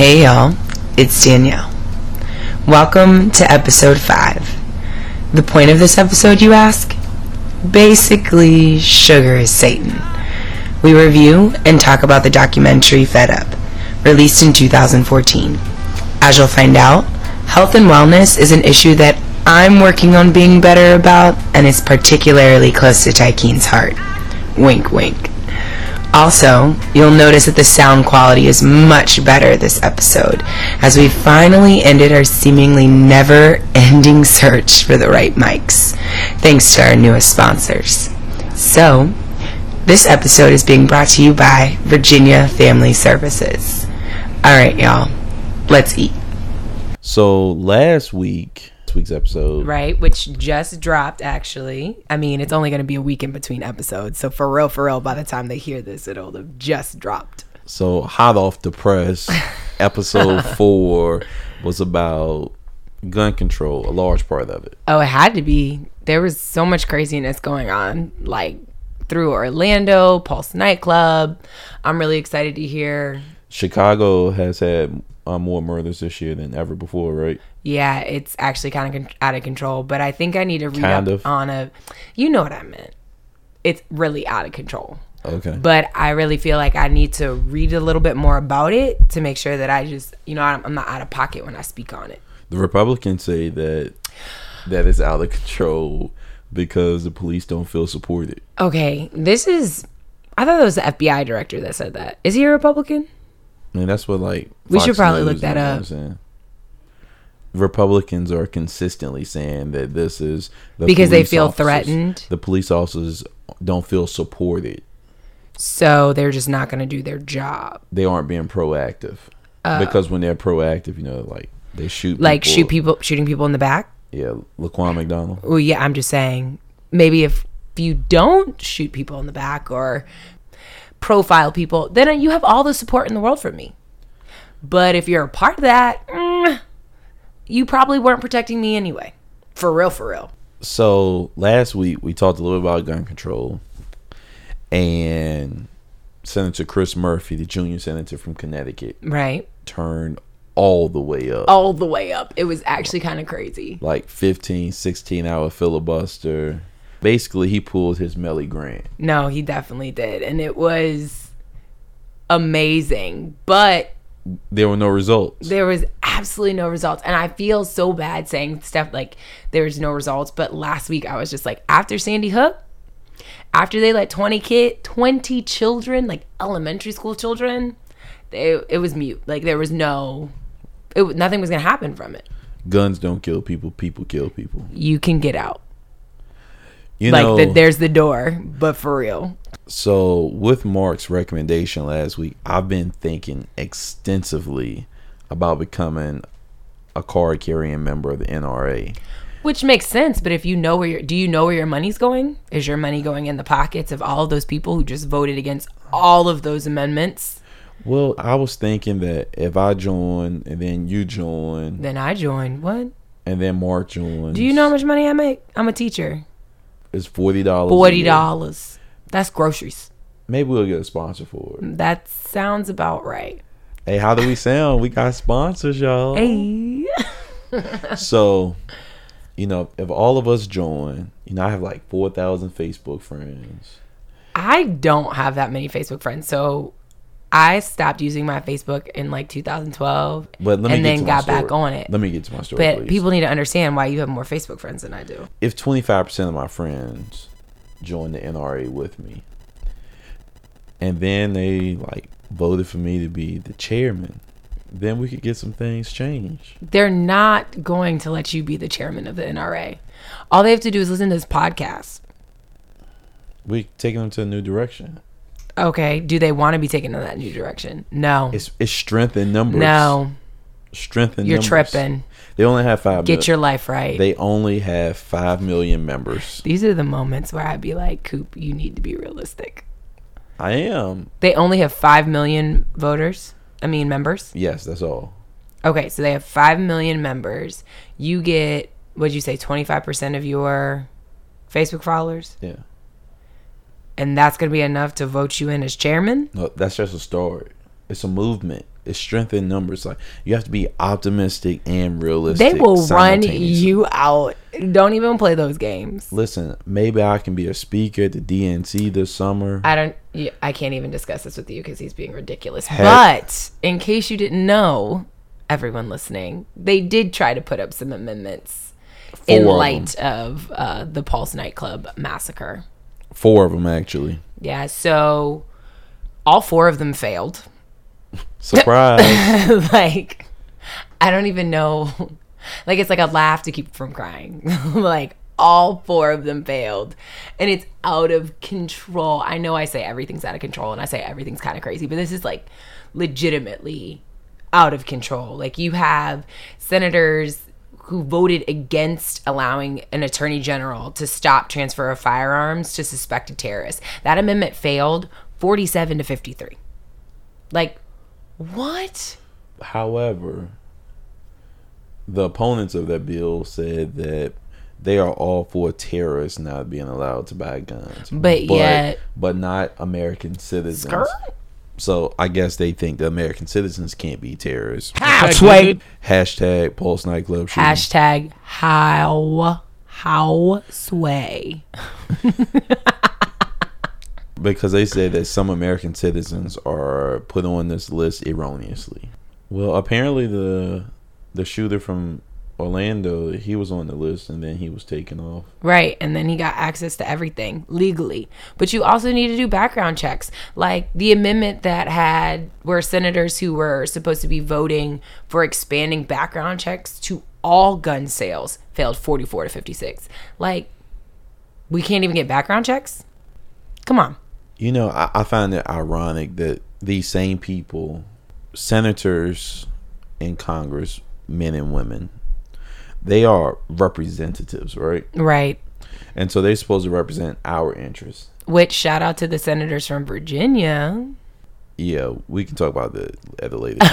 Hey y'all, it's Danielle. Welcome to episode 5. The point of this episode, you ask? Basically, sugar is Satan. We review and talk about the documentary Fed Up, released in 2014. As you'll find out, health and wellness is an issue that I'm working on being better about and is particularly close to Tykeem's heart. Wink, wink. Also, you'll notice that the sound quality is much better this episode, as we finally ended our seemingly never ending search for the right mics, thanks to our newest sponsors. So, this episode is being brought to you by Virginia Family Services. Alright, y'all, let's eat. So last week, week's episode, Right, which just dropped actually. I mean, it's only going to be a week in between episodes, so for real, for real, by the time they hear this, it'll have just dropped. so hot off the press, episode four was about gun control, a large part of it. Oh, it had to be. There was so much craziness going on, like through Orlando, Pulse nightclub. I'm really excited to hear. Chicago has had uh, more murders this year than ever before, right? Yeah, it's actually kind of con- out of control, but I think I need to read Kind up of. on a. You know what I meant. It's really out of control. Okay. But I really feel like I need to read a little bit more about it to make sure that I just, you know, I'm I'm not out of pocket when I speak on it. the Republicans say that that is out of control because the police don't feel supported. Okay, this is. I thought it was the FBI director that said that. Is he a Republican? I mean, that's what like We should probably look that up. saying. Republicans are consistently saying that this is the Because they feel officers- threatened? The police officers don't feel supported. So they're just not going to do their job. They aren't being proactive because when they're proactive, you know, like they shoot Uh. Like shoot people, shooting people in the back. Yeah, Laquan McDonald. Well, yeah, I'm just saying. Maybe if you don't shoot people in the back or profile people, then you have all the support in the world from me. But if you're a part of that, mm, you probably weren't protecting me anyway. For real, for real. So last week we talked a little bit about gun control, and Senator Chris Murphy, the junior senator from Connecticut, Right? turned all the way up. All the way up. It was actually kind of crazy. like 15, 16 hour filibuster. Basically, he pulled his Mellie Grant. No, he definitely did. And it was amazing. But There were no results. there was absolutely no results. And I feel so bad saying stuff like there's no results. But last week I was just like, after Sandy Hook, after they let 20 kid, 20 children, like elementary school children, they, it was mute. Like there was no, it, nothing was going to happen from it. Guns don't kill people, people kill people. You can get out. You like know, the, there's the door, but for real. so with Mark's recommendation last week, I've been thinking extensively about becoming a card carrying member of the NRA. Which makes sense, but if you know where your do you know where your money's going? Is your money going in the pockets of all of those people who just voted against all of those amendments? Well, I was thinking that if I join and then you join Then I join. What? and then Mark joins, Do you know how much money I make? I'm a teacher. It's forty dollars. Forty dollars. That's groceries. Maybe we'll get a sponsor for it. That sounds about right. Hey, how do we sound? We got sponsors, y'all. Hey. So, you know, if all of us join, you know, I have like 4,000 Facebook friends. I don't have that many Facebook friends, so I stopped using my Facebook in like 2012, But let me and then got back on it. Let me get to my story, But please. people need to understand why you have more Facebook friends than I do. if 25% of my friends join the NRA with me, and then they like voted for me to be the chairman, then we could get some things changed. they're not going to let you be the chairman of the NRA. All they have to do is listen to this podcast. We taking them to a new direction. Okay, do they want to be taken in that new direction? No. It's it's strength in numbers. No, strength in you're numbers. tripping. They only have five. Get mil- your life right. They only have five million members. These are the moments where I'd be like, Coop, you need to be realistic. I am. They only have 5 million voters. I mean, members. Yes, that's all. Okay, so they have 5 million members. You get, what'd you say, 25% of your Facebook followers? Yeah. And that's going to be enough to vote you in as chairman? No, that's just a start. It's a movement. It's strength in numbers. Like you have to be optimistic and realistic. They will run you out. Don't even play those games. Listen, maybe I can be a speaker at the DNC this summer. I don't. I can't even discuss this with you because he's being ridiculous. Heck. But in case you didn't know, everyone listening, they did try to put up some amendments in Four of light of uh, the Pulse nightclub massacre. Four of them actually. Yeah, so all four of them failed. Surprise! like, I don't even know. Like, it's like a laugh to keep from crying. like, all four of them failed. And it's out of control. I know I say everything's out of control and I say everything's kind of crazy, but this is like legitimately out of control. Like, you have senators who voted against allowing an attorney general to stop transfer of firearms to suspected terrorists. That amendment failed 47 to 53. Like, what? However, the opponents of that bill said that they are all for terrorists not being allowed to buy guns, But yet- but not American citizens. Skirt? So I guess they think the American citizens can't be terrorists. Sway. Hashtag Pulse nightclub. shooting. Hashtag how how sway. because they say that some American citizens are put on this list erroneously. Well, apparently the the shooter from Orlando, he was on the list and then he was taken off. Right, and then he got access to everything legally. But you also need to do background checks. Like the amendment that had where senators who were supposed to be voting for expanding background checks to all gun sales failed 44 to 56. Like we can't even get background checks? Come on. You know, I, I find it ironic that these same people, senators in Congress, men and women, they are representatives, right? Right. And so they're supposed to represent our interests. Which shout out to the senators from Virginia. Yeah, we can talk about that at the later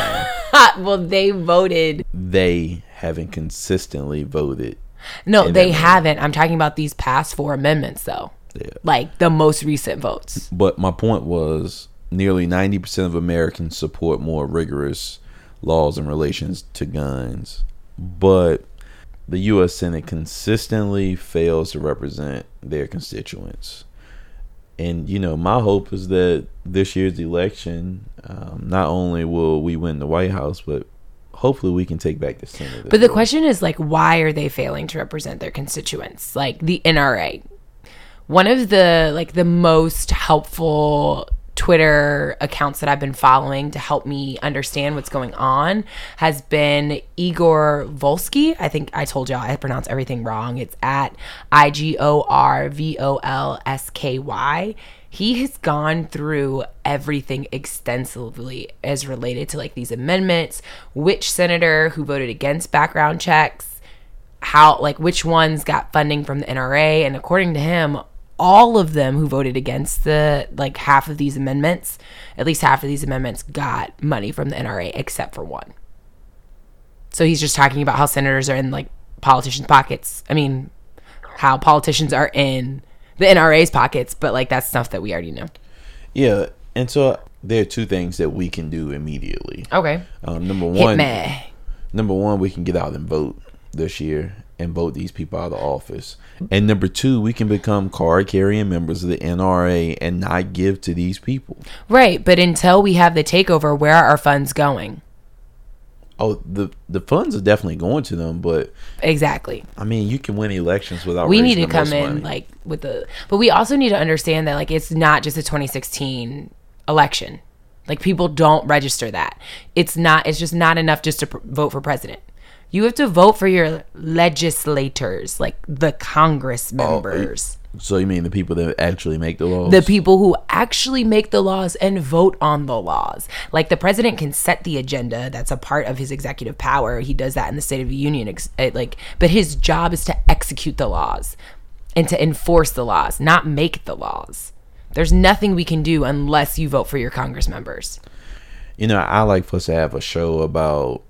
well, they voted. they haven't consistently voted. No, they haven't. I'm talking about these past four amendments, though. Yeah. Like the most recent votes. But my point was nearly 90% of Americans support more rigorous laws in relations to guns. But the U.S. Senate consistently fails to represent their constituents. And, you know, my hope is that this year's election, um, not only will we win the White House, but hopefully we can take back the Senate. But the question is like, why are they failing to represent their constituents? Like the NRA. One of the like the most helpful Twitter accounts that I've been following to help me understand what's going on has been Igor Volsky. I think I told y'all I pronounce everything wrong. It's at I G O R V O L S K Y. He has gone through everything extensively as related to like these amendments, which senator who voted against background checks, how like which ones got funding from the NRA and according to him all of them who voted against the like half of these amendments at least half of these amendments got money from the NRA except for one. So he's just talking about how senators are in like politicians pockets. I mean how politicians are in the NRA's pockets but like that's stuff that we already know. Yeah. And so there are two things that we can do immediately. okay. Um, number one, number one, we can get out and vote this year and vote these people out of office. And number two, we can become card carrying members of the NRA and not give to these people. right but until we have the takeover where are our funds going Oh, the the funds are definitely going to them, but exactly I mean, you can win elections without. we need to come in money. like with the but we also need to understand that like it's not just a 2016 election like people don't register that it's not it's just not enough just to pr- vote for president you have to vote for your legislators like the congress Oh, members So you mean the people that actually make the laws? the people who actually make the laws and vote on the laws. Like the president can set the agenda. That's a part of his executive power. He does that in the State of the Union. eh, Like, but his job is to execute the laws and to enforce the laws, not make the laws. There's nothing we can do unless you vote for your Congress members. you know, I like for us to have a show about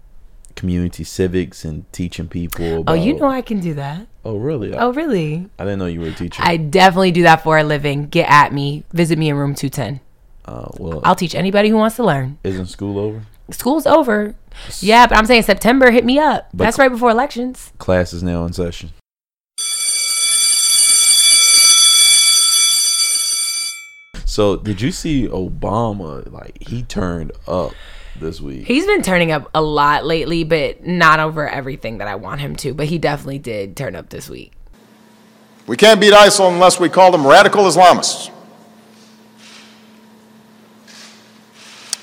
community civics and teaching people. About, Oh, you know I can do that. Oh, really? Oh, really? I didn't know you were a teacher. I definitely do that for a living. Get at me. Visit me in room 210. uh, well, I'll teach anybody who wants to learn. isn't school over? School's over. Yeah, but I'm saying September. Hit me up. That's right before elections. Class is now in session. So, did you see Obama? Like, he turned up this week. He's been turning up a lot lately, but not over everything that I want him to. But he definitely did turn up this week. We can't beat ISIL unless we call them radical Islamists.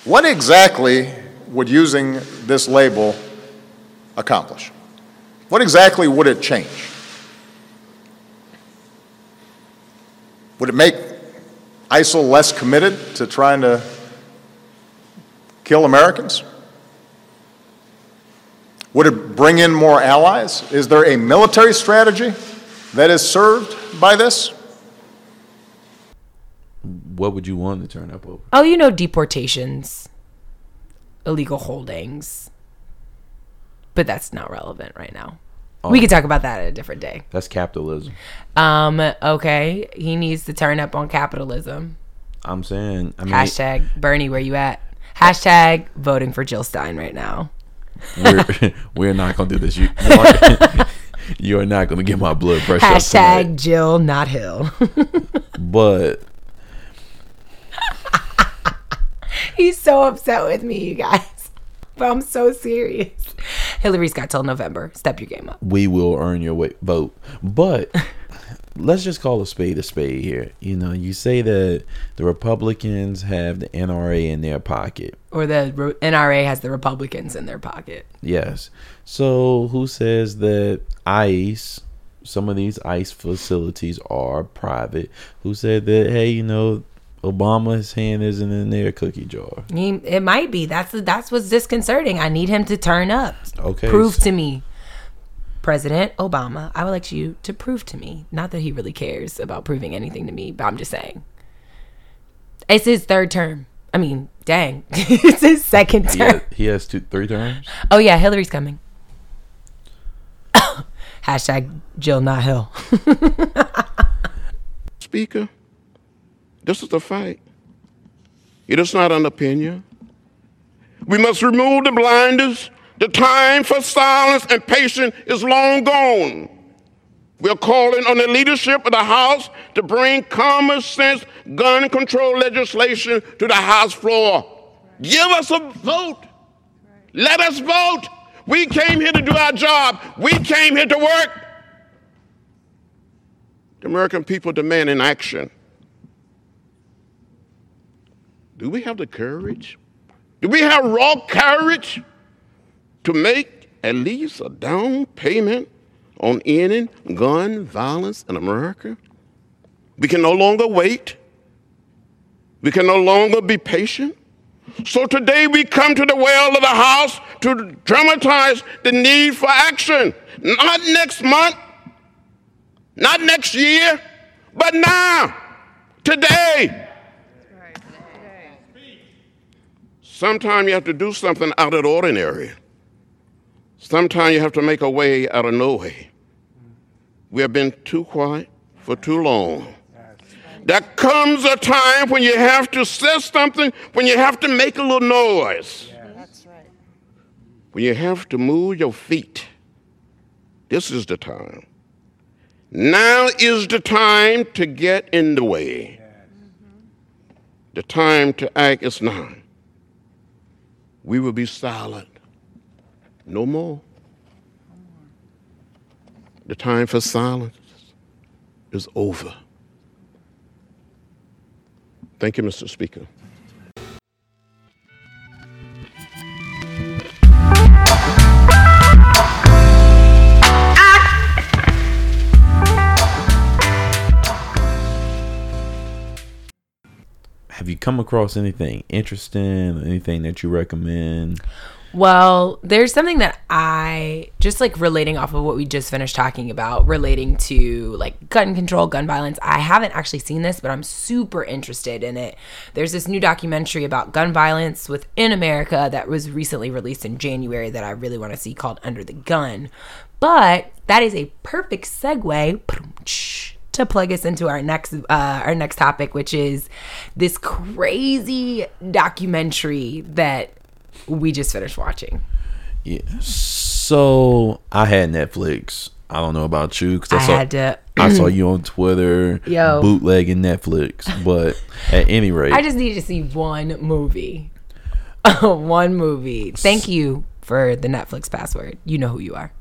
What exactly would using this label accomplish? What exactly would it change? Would it make ISIL less committed to trying to kill Americans? Would it bring in more allies? Is there a military strategy that is served by this? What would you want to turn up over? Oh, you know, deportations, illegal holdings. But that's not relevant right now. We could talk about that at a different day. That's capitalism. Um, okay. He needs to turn up on capitalism. I'm saying. I mean, Hashtag Bernie, where you at? Hashtag voting for Jill Stein right now. we're, we're not gonna do this. You, you are, you are not gonna get my blood pressure. Hashtag. Jill, not Hill. But He's so upset with me, you guys. But I'm so serious. Hillary's got till November. Step your game up. we will earn your vote. But let's just call a spade a spade here. You know, you say that the Republicans have the NRA in their pocket. Or the Re- NRA has the Republicans in their pocket. Yes. So who says that ICE, some of these ICE facilities are private? Who said that, hey, you know, Obama's hand isn't in their cookie jar? He, it might be. That's that's what's disconcerting. I need him to turn up. Okay. Prove to me. President Obama, I would like you to prove to me. Not that he really cares about proving anything to me, but I'm just saying. It's his third term. I mean, dang. it's his second He, term. has, he has two, three terms? Oh yeah, Hillary's coming. Hashtag Jill not Hill. Speaker, this is a fight. It is not an opinion. We must remove the blinders. The time for silence and patience is long gone. We are calling on the leadership of the House to bring common sense gun control legislation to the House floor. Give us a vote. Let us vote. We came here to do our job. We came here to work. The American people demand an action. Do we have the courage? Do we have raw courage to make at least a down payment on ending gun violence in America? We can no longer wait. We can no longer be patient. So today we come to the well of the house to dramatize the need for action. Not next month, not next year, but now, today. Sometimes you have to do something out of the ordinary. Sometimes you have to make a way out of no way. We have been too quiet for too long. There comes a time when you have to say something, when you have to make a little noise. When you have to move your feet. This is the time. Now is the time to get in the way. Mm-hmm. The time to act is now. We will be silent. No more. The time for silence is over. Thank you, Mr. Speaker. Have you come across anything interesting, anything that you recommend? Well, there's something that I just like relating off of what we just finished talking about, relating to like gun control, gun violence. I haven't actually seen this, but I'm super interested in it. There's this new documentary about gun violence within America that was recently released in January that I really want to see called Under the Gun. But that is a perfect segue to plug us into our next uh, our next topic, which is this crazy documentary that we just finished watching. Yeah. So I had Netflix. I don't know about you because I I, saw had to. I saw you on Twitter Yo. bootlegging Netflix. But at any rate, I just needed to see one movie. one movie. Thank you for the Netflix password. You know who you are.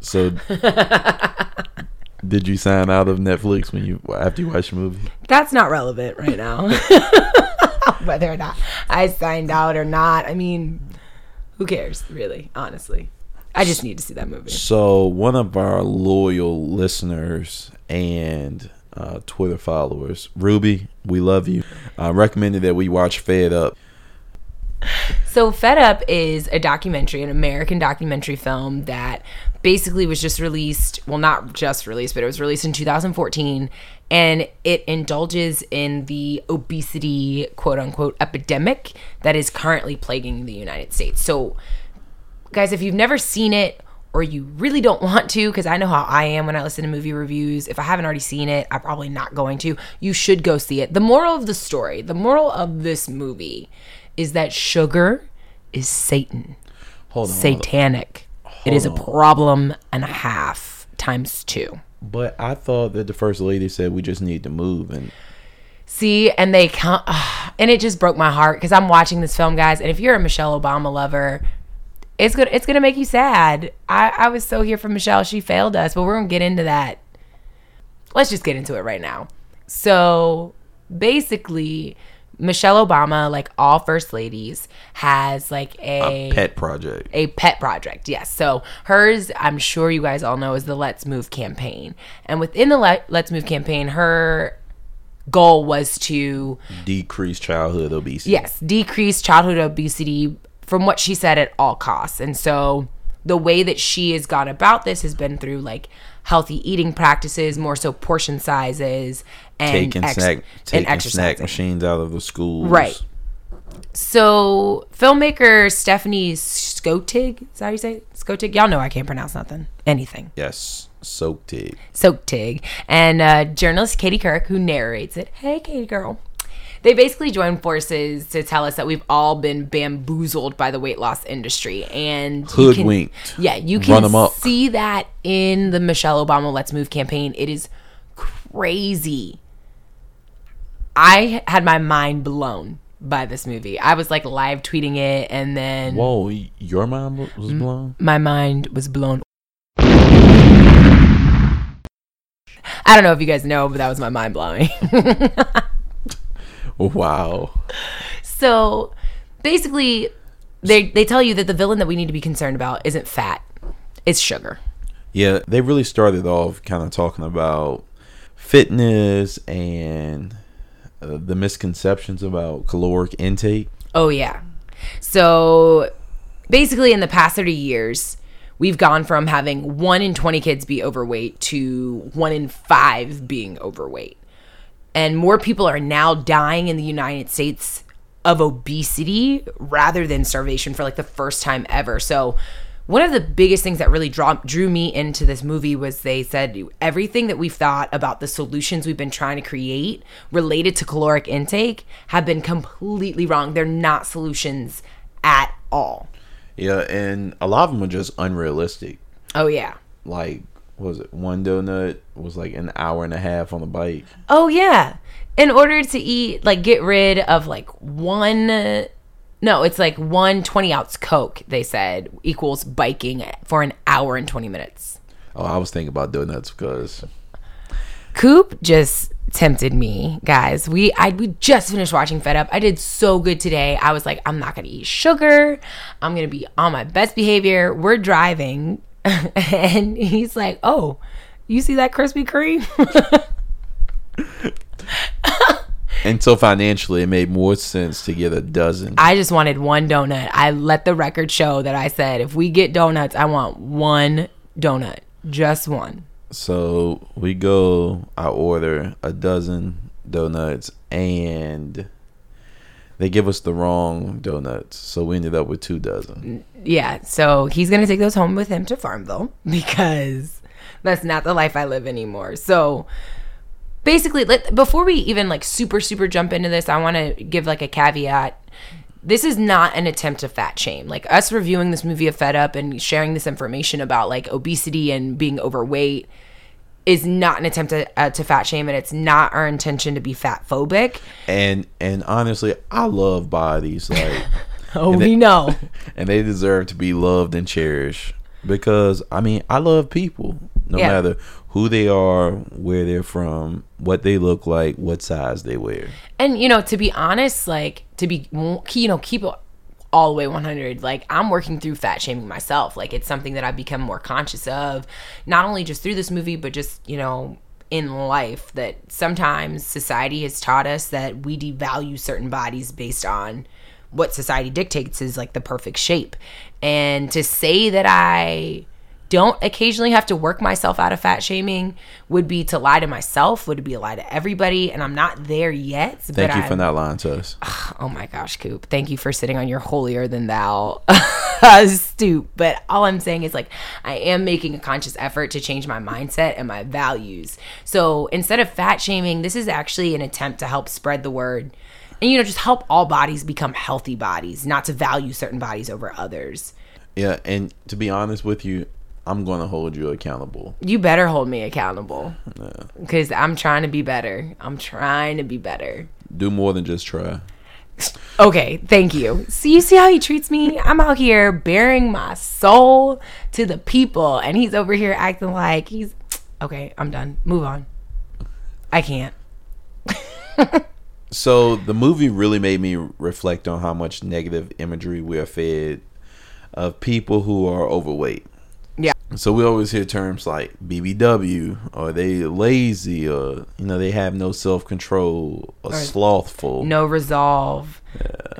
so did you sign out of Netflix when you after you watched the movie? That's not relevant right now. Whether or not I signed out or not. I mean, who cares, really, honestly. I just need to see that movie. So one of our loyal listeners and uh, Twitter followers, Ruby, we love you. Uh, recommended that we watch Fed Up. So, Fed Up is a documentary, an American documentary film that basically was just released. Well, not just released, but it was released in 2014. And it indulges in the obesity, quote unquote, epidemic that is currently plaguing the United States. So, guys, if you've never seen it or you really don't want to, because I know how I am when I listen to movie reviews, if I haven't already seen it, I'm probably not going to. You should go see it. The moral of the story, the moral of this movie is that sugar is Satan, Hold on. Hold on. It is a problem and a half times two. But I thought that the first lady said we just need to move and See, and they can't, and it just broke my heart because I'm watching this film, guys. And if you're a Michelle Obama lover, it's gonna it's gonna make you sad. I I was so here for Michelle. She failed us, but we're gonna get into that. Let's just get into it right now. So basically, Michelle Obama, like all first ladies, has like a pet project. a pet project. Yes. So hers, I'm sure you guys all know, is the Let's Move campaign. And within the Let, Let's Move campaign, her goal was to Decrease childhood obesity. yes decrease childhood obesity from what she said at all costs. And so the way that she has gone about this has been through like healthy eating practices, more so portion sizes, and Taking ex- snack and taking snack machines out of the schools. Right. So, filmmaker Stephanie Skotig, is that how you say it? Skotig? Y'all know I can't pronounce nothing, anything. Yes. It. Soaktig, and uh, journalist Katie Couric, who narrates it. Hey, Katie girl. They basically join forces to tell us that we've all been bamboozled by the weight loss industry, and Hoodwinked. yeah, you can see that in the Michelle Obama Let's Move campaign. It is crazy. I had my mind blown by this movie. I was like live tweeting it, and then Whoa, your mind was blown? my mind was blown. I don't know if you guys know, but that was my mind blowing. Wow. so basically, they they tell you that the villain that we need to be concerned about isn't fat, it's sugar. Yeah, they really started off kind of talking about fitness and uh, the misconceptions about caloric intake. Oh yeah. So basically in the past 30 years, we've gone from having 1 in 20 kids be overweight to 1 in 5 being overweight. And more people are now dying in the United States of obesity rather than starvation for like the first time ever. So one of the biggest things that really draw, drew me into this movie was they said everything that we've thought about the solutions we've been trying to create related to caloric intake have been completely wrong. They're not solutions at all. Yeah, and a lot of them are just unrealistic. Oh, yeah. Like, what was it one donut was like an hour and a half on the bike? Oh yeah. In order to eat, like, get rid of like one. No, it's like one 20 ounce Coke, they said, equals biking for an hour and 20 minutes. Oh, I was thinking about donuts because Coop just tempted me, guys. We I we just finished watching Fed Up. I did so good today. I was like, I'm not gonna eat sugar. I'm gonna be on my best behavior. We're driving, and he's like, Oh, you see that Krispy Kreme? and so financially it made more sense to get a dozen. I just wanted one donut. I let the record show that I said, if we get donuts, I want one donut, just one. So we go, I order a dozen donuts, and they give us the wrong donuts. So we ended up with two dozen. Yeah, so he's gonna take those home with him to Farmville because that's not the life I live anymore. So basically, let before we even like super super jump into this, I want to give like a caveat. this is not an attempt to fat shame. Like us reviewing this movie of Fed Up and sharing this information about like obesity and being overweight is not an attempt to, uh, to fat shame and it's not our intention to be fat phobic. And and honestly, I love bodies like Oh, And we know. and they deserve to be loved and cherished because I mean, I love people no Yeah. matter who they are, where they're from, what they look like, what size they wear. And you know, to be honest, like to be you know, keep all the way 100. Like I'm working through fat shaming myself. Like it's something that I've become more conscious of, not only just through this movie, but just you know in life. That sometimes society has taught us that we devalue certain bodies based on what society dictates is like the perfect shape, and to say that I don't occasionally have to work myself out of fat shaming would be to lie to myself, would be a lie to everybody, and I'm not there yet. Thank you for I'm- not lying to us. Oh my gosh, Coop. Thank you for sitting on your holier than thou stoop. But all I'm saying is like I am making a conscious effort to change my mindset and my values. So instead of fat shaming, this is actually an attempt to help spread the word. And you know, just help all bodies become healthy bodies, not to value certain bodies over others. Yeah, and to be honest with you, I'm going to hold you accountable. You better hold me accountable. Cuz I'm trying to be better. I'm trying to be better. Do more than just try. Okay, thank you. So you see how he treats me? I'm out here bearing my soul to the people, and he's over here acting like he's okay. I'm done. Move on. I can't. So the movie really made me reflect on how much negative imagery we are fed of people who are overweight. Yeah. So we always hear terms like BBW or they lazy or you know they have no self control or slothful. No resolve.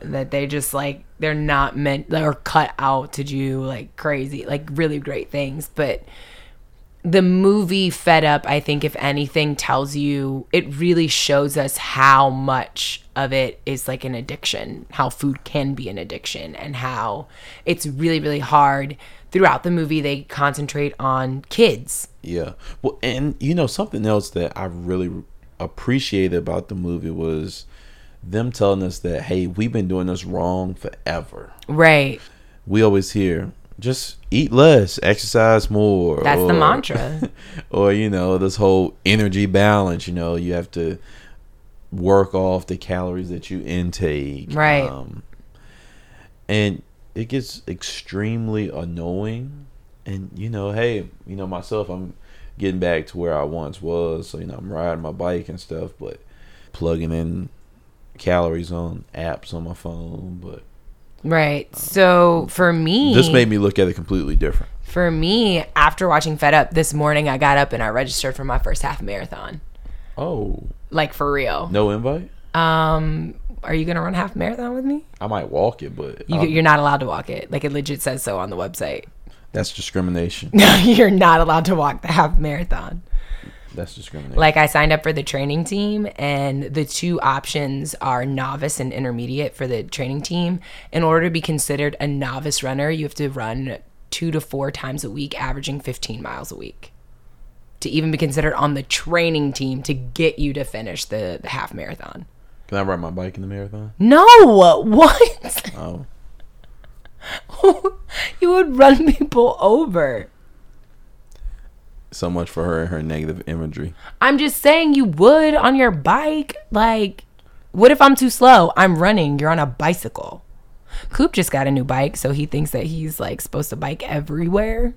That they just like they're not meant they're cut out to do like crazy, like really great things. But the movie Fed Up, I think, if anything, tells you it really shows us how much of it is like an addiction, how food can be an addiction, and how it's really, really hard. Throughout the movie, they concentrate on kids. Yeah. Well, and you know something else that I really appreciated about the movie was them telling us that hey, we've been doing this wrong forever. Right. We always hear just eat less, exercise more. That's the mantra. or you know this whole energy balance. You know you have to work off the calories that you intake. Right. Um, and it gets extremely annoying. And you know, hey, you know myself, I'm getting back to where I once was. So you know, I'm riding my bike and stuff, but plugging in calories on apps on my phone. But right. So for me, this made me look at it completely different. for me, after watching Fed Up this morning, I got up and I registered for my first half marathon. Oh, Like for real. no invite? Um, are you gonna run half marathon with me? I might walk it, but You, you're not allowed to walk it. Like it legit says so on the website. that's discrimination. No, you're not allowed to walk the half marathon. That's discrimination. Like I signed up for the training team, and the two options are novice and intermediate for the training team. In order to be considered a novice runner, you have to run two to four times a week, averaging 15 miles a week. To even be considered on the training team to get you to finish the, the half marathon. Can I ride my bike in the marathon? No, what? Oh, you would run people over. so much for her and her negative imagery. I'm just saying you would on your bike. Like, what if I'm too slow? I'm running. You're on a bicycle. Coop just got a new bike, so he thinks that he's like supposed to bike everywhere.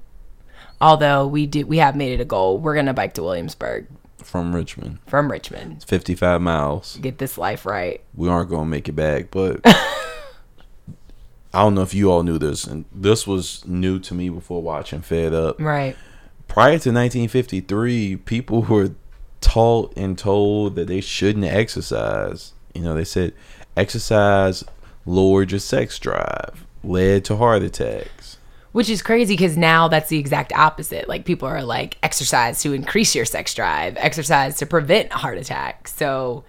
Although we do, we have made it a goal. We're gonna bike to Williamsburg From Richmond, from Richmond. 55 miles. Get this life right. We aren't gonna make it back, but I don't know if you all knew this, and this was new to me before watching Fed Up. Right. Prior to 1953, people were taught and told that they shouldn't exercise. You know, they said exercise lowered your sex drive, led to heart attacks. Which is crazy because now that's the exact opposite. Like people are like exercise to increase your sex drive, exercise to prevent a heart attack. So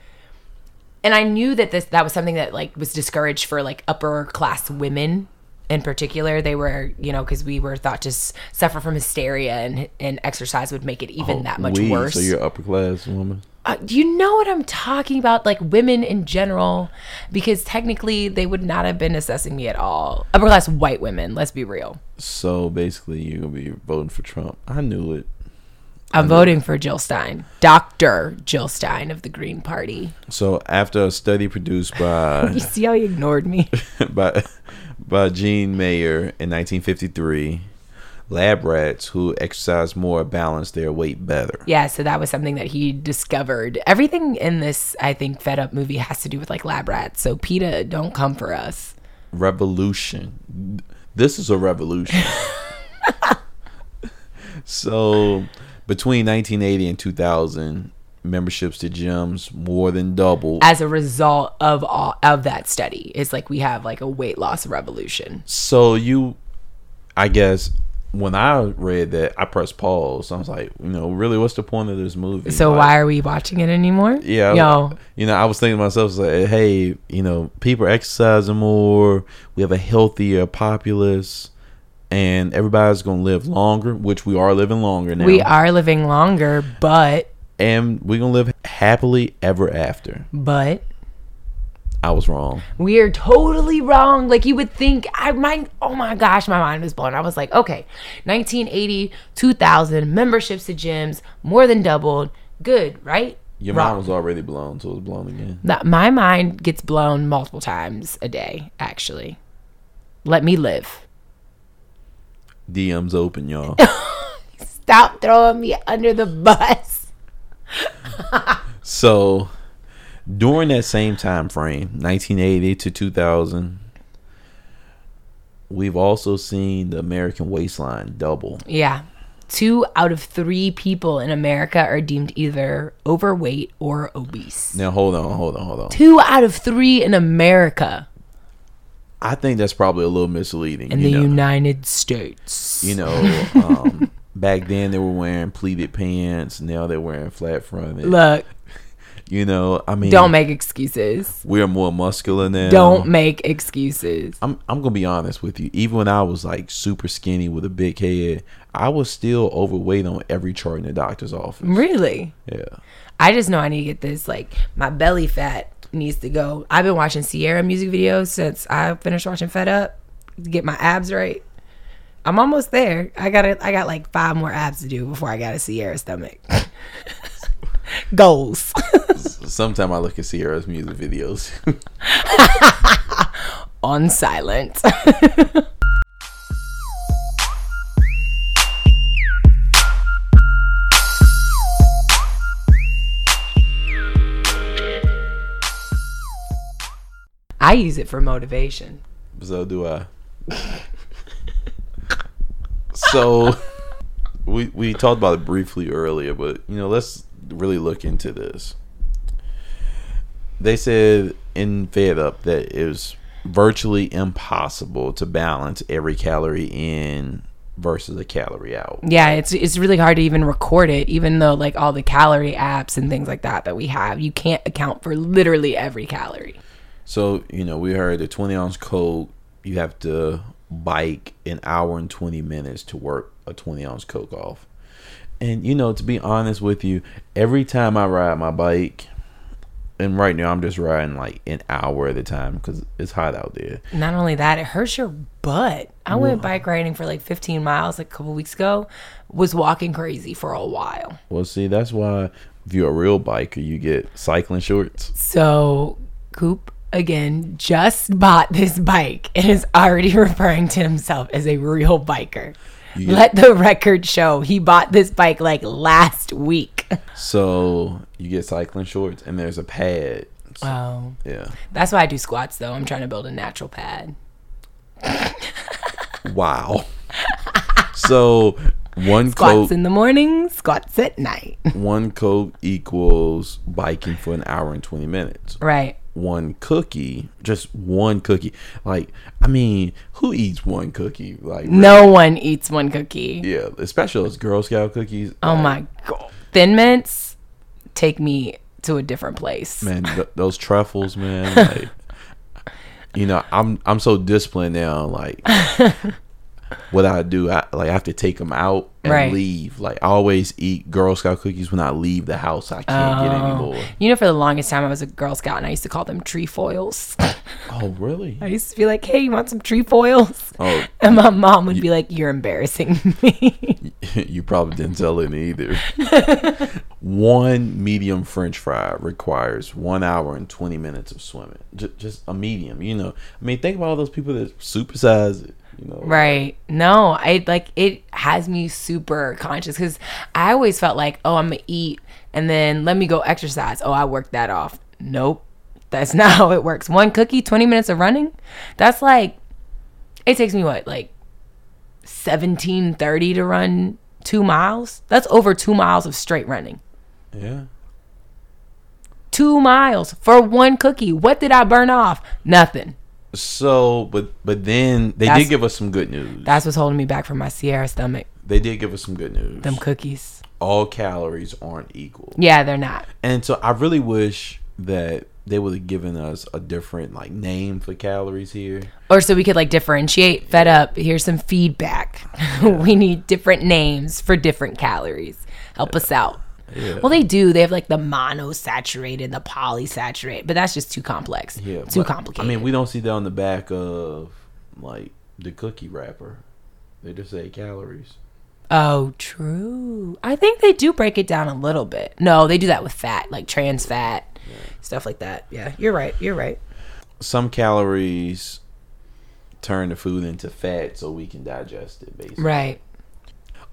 and I knew that this that was something that like was discouraged for like upper class women in particular. They were, you know, because we were thought to s- suffer from hysteria and and exercise would make it even oh, that much We, worse. So you're an upper class woman. Uh, do you know what I'm talking about? Like women in general, because technically they would not have been assessing me at all. Upper class white women. Let's be real. So basically, you're gonna be voting for Trump. I knew it. I'm voting for Jill Stein, Doctor Jill Stein of the Green Party. So after a study produced by You see how he ignored me? by by Jean Mayer in 1953, lab rats who exercise more balance their weight better. Yeah, so that was something that he discovered. Everything in this, I think, Fed Up movie has to do with like lab rats. So PETA, don't come for us. Revolution. This is a revolution. so between 1980 and 2000, memberships to gyms more than doubled. As a result of all of that study, it's like we have like a weight loss revolution. So you, I guess, when I read that, I pressed pause. I was like, you know, really, what's the point of this movie? So Like, why are we watching it anymore? Yeah, Yo, you know, I was thinking to myself, like, hey, you know, people are exercising more. We have a healthier populace, and everybody's gonna live longer, which we are living longer now. we are living longer, but and we're gonna live happily ever after. but I was wrong. We are totally wrong. Like you would think I might oh my gosh, my mind was blown. I was like, okay, 1980, 2000, memberships to gyms more than doubled. Good, right? Your Wrong. mind was already blown, so it was blown again. That my mind gets blown multiple times a day, actually. Let me live. DMs open, y'all. Stop throwing me under the bus. So, during that same time frame, 1980 to 2000, we've also seen the American waistline double. Yeah. Two out of three people in America are deemed either overweight or obese. Now, hold on, hold on, hold on. Two out of three in America I think that's probably a little misleading. in the know, United States. you know um, back then they were wearing pleated pants. Now they're wearing flat fronted. Look, You know, I mean, don't make excuses. we're more muscular now. Don't make excuses. I'm I'm gonna be honest with you. Even when I was like super skinny with a big head, I was still overweight on every chart in the doctor's office. Really? Yeah. I just know I need to get this. Like, my belly fat needs to go. I've been watching Ciara music videos since I finished watching Fed Up to get my abs right. I'm almost there. I got I got like five more abs to do before I got a Ciara stomach. Goals. Sometimes I look at Ciara's music videos. On silent. I use it for motivation. so do I. so we we talked about it briefly earlier, but you know, let's really look into this. They said in Fed Up that it was virtually impossible to balance every calorie in versus a calorie out. Yeah, it's it's really hard to even record it, even though like all the calorie apps and things like that that we have, you can't account for literally every calorie. So, you know, we heard the 20 ounce Coke, you have to bike an hour and 20 minutes to work a 20 ounce Coke off. And, you know, to be honest with you, every time I ride my bike, and right now I'm just riding like an hour at a time because it's hot out there. Not only that, it hurts your butt. I went bike riding for like 15 miles like a couple weeks ago. Was walking crazy for a while. Well, see, that's why if you're a real biker, you get cycling shorts. So Coop again just bought this bike and is already referring to himself as a real biker. Get- Let the record show he bought this bike like last week. So you get cycling shorts, and there's a pad. Oh. Yeah. That's why I do squats though. I'm trying to build a natural pad. Wow. so one Squats in the morning, squats at night. one coke equals biking for an hour and 20 minutes right. One cookie just one cookie like i mean who eats one cookie like No one eats one cookie. yeah especially those girl scout cookies Oh like, my god. Thin mints take me to a different place. man th- those truffles man like you know i'm i'm so disciplined now like what I do, I like I have to take them out and Right. leave. Like I always eat Girl Scout cookies when I leave the house. I can't get any oh. more. You know, for the longest time, I was a Girl Scout, and I used to call them trefoils. Oh really? I used to be like, "Hey, you want some trefoils?" Oh, And my mom would be like, "You're embarrassing me." you probably didn't tell it either. one medium French fry requires one hour and twenty minutes of swimming. Just, just a medium, you know. I mean, think about all those people that supersize it. You know, Right. No, I like it has me super conscious because I always felt like, oh, I'm gonna eat and then let me go exercise. Oh, I worked that off. Nope. That's not how it works. One cookie, 20 minutes of running. That's like it takes me what, like 1730 to run two miles? That's over two miles of straight running. Yeah. Two miles for one cookie. What did I burn off? Nothing. So, but but then they That's- did give us some good news. That's what's holding me back from my Ciara stomach. They did give us some good news. Them cookies. All calories aren't equal. Yeah, they're not. And so I really wish that they would have given us a different like name for calories here. Or so we could like differentiate. Fed up. Here's some feedback. we need different names for different calories. Help us out. Yeah. Well, they do. They have like the monosaturated, the polysaturated, but that's just too complex. Yeah. too but, complicated. I mean, we don't see that on the back of like the cookie wrapper. They just say calories. oh, true. I think they do break it down a little bit. No, they do that with fat, like trans fat, stuff like that. Yeah, you're right. You're right. Some calories turn the food into fat so we can digest it basically. Right.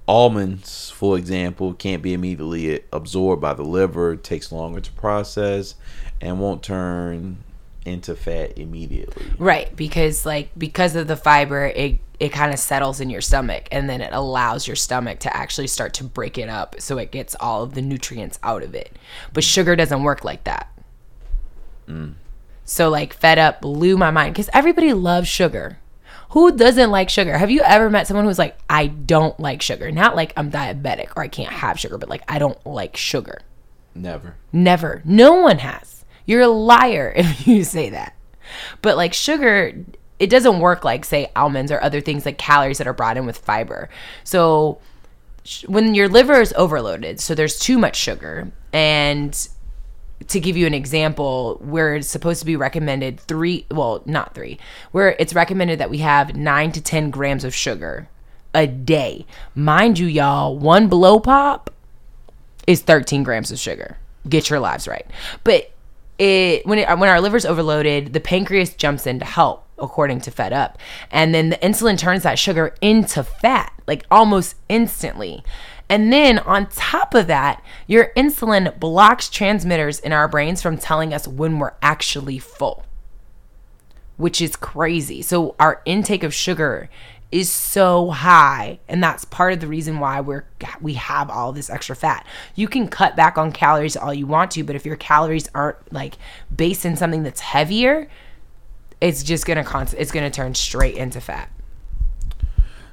Almonds, for example, can't be immediately absorbed by the liver, takes longer to process, and won't turn into fat immediately. Right, because like because of the fiber, it it kind of settles in your stomach, and then it allows your stomach to actually start to break it up, so it gets all of the nutrients out of it. But mm. sugar doesn't work like that. Mm. So like fed up blew my mind because everybody loves sugar. Who doesn't like sugar? Have you ever met someone who's like, I don't like sugar? Not like I'm diabetic or I can't have sugar, but like I don't like sugar. Never. Never. No one has. You're a liar if you say that. But like sugar, it doesn't work like say almonds or other things like calories that are brought in with fiber. So when your liver is overloaded, so there's too much sugar and to give you an example, where it's supposed to be recommended three, well, not three, where it's recommended that we have nine to 10 grams of sugar a day. Mind you, y'all, one blow pop is 13 grams of sugar. Get your lives right. But it when it, when our liver's overloaded, the pancreas jumps in to help, according to Fed Up, and then the insulin turns that sugar into fat, like almost instantly. And then on top of that, your insulin blocks transmitters in our brains from telling us when we're actually full which is crazy. So our intake of sugar is so high and that's part of the reason why we're we have all this extra fat. You can cut back on calories all you want to, but if your calories aren't like based in something that's heavier, it's just going to const- it's going to turn straight into fat.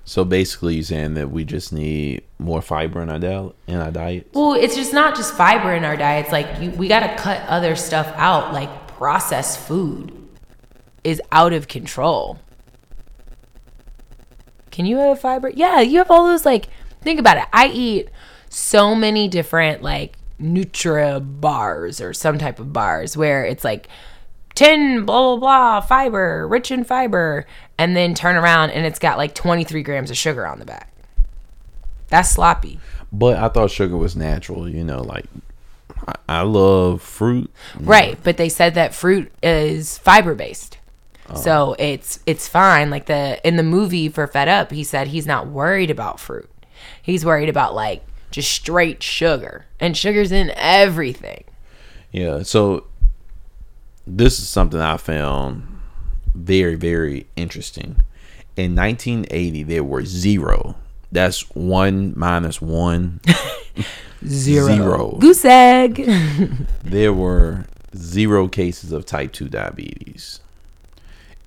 So basically, you're saying that we just need more fiber in our diet. In our diet. Well, it's just not just fiber in our diets. Like you, we got to cut other stuff out. Like processed food is out of control. Can you have fiber? Yeah, you have all those like. Think about it. I eat so many different like Nutra bars or some type of bars where it's like 10 blah blah blah fiber, rich in fiber, and then turn around and it's got like 23 grams of sugar on the back. That's sloppy. But I thought sugar was natural. You know, like I, I love fruit. Right, but they said that fruit is fiber based. Oh. So it's it's fine. Like the in the movie for Fed Up, he said he's not worried about fruit. He's worried about like just straight sugar. And sugar's in everything. Yeah. So this is something I found very, very interesting. In 1980, there were zero. That's one minus one. Zero. Zero. Goose egg. There were zero cases of type 2 diabetes.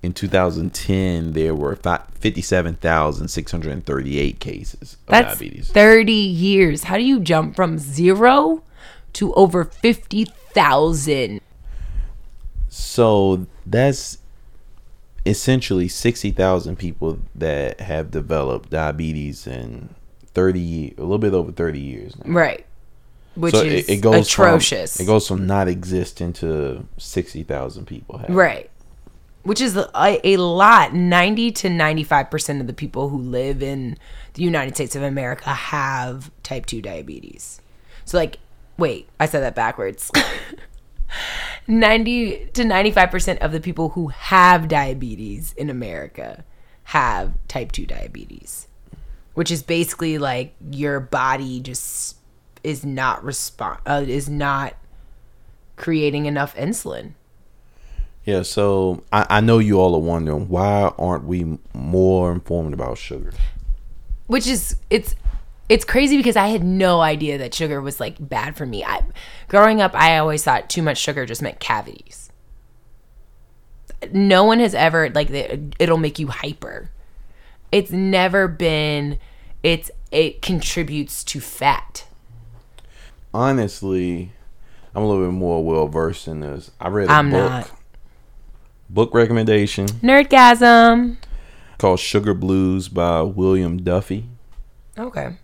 In 2010, there were 57,638 cases of That's diabetes. 30 years. How do you jump from zero to over 50,000? So that's essentially 60,000 people that have developed diabetes in 30 years, a little bit over 30 years now. Right. Which so is it, it goes atrocious. From, it goes from not existing to 60,000 people have. Right. Which is a, a lot. 90 to 95% of the people who live in the United States of America have type 2 diabetes. So, like, wait, I said that backwards. 90 to 95% of the people who have diabetes in America have type 2 diabetes, which is basically like your body just is not respond uh, is not creating enough insulin. Yeah, so I, I know you all are wondering why aren't we more informed about sugar? which is it's it's crazy because I had no idea that sugar was like bad for me. I growing up, I always thought too much sugar just meant cavities. No one has ever like it'll make you hyper. It's never been. It's it contributes to fat. Honestly, I'm a little bit more well versed in this. I read a I'm book, not. book recommendation Nerdgasm. called Sugar Blues by William Duffy. Okay.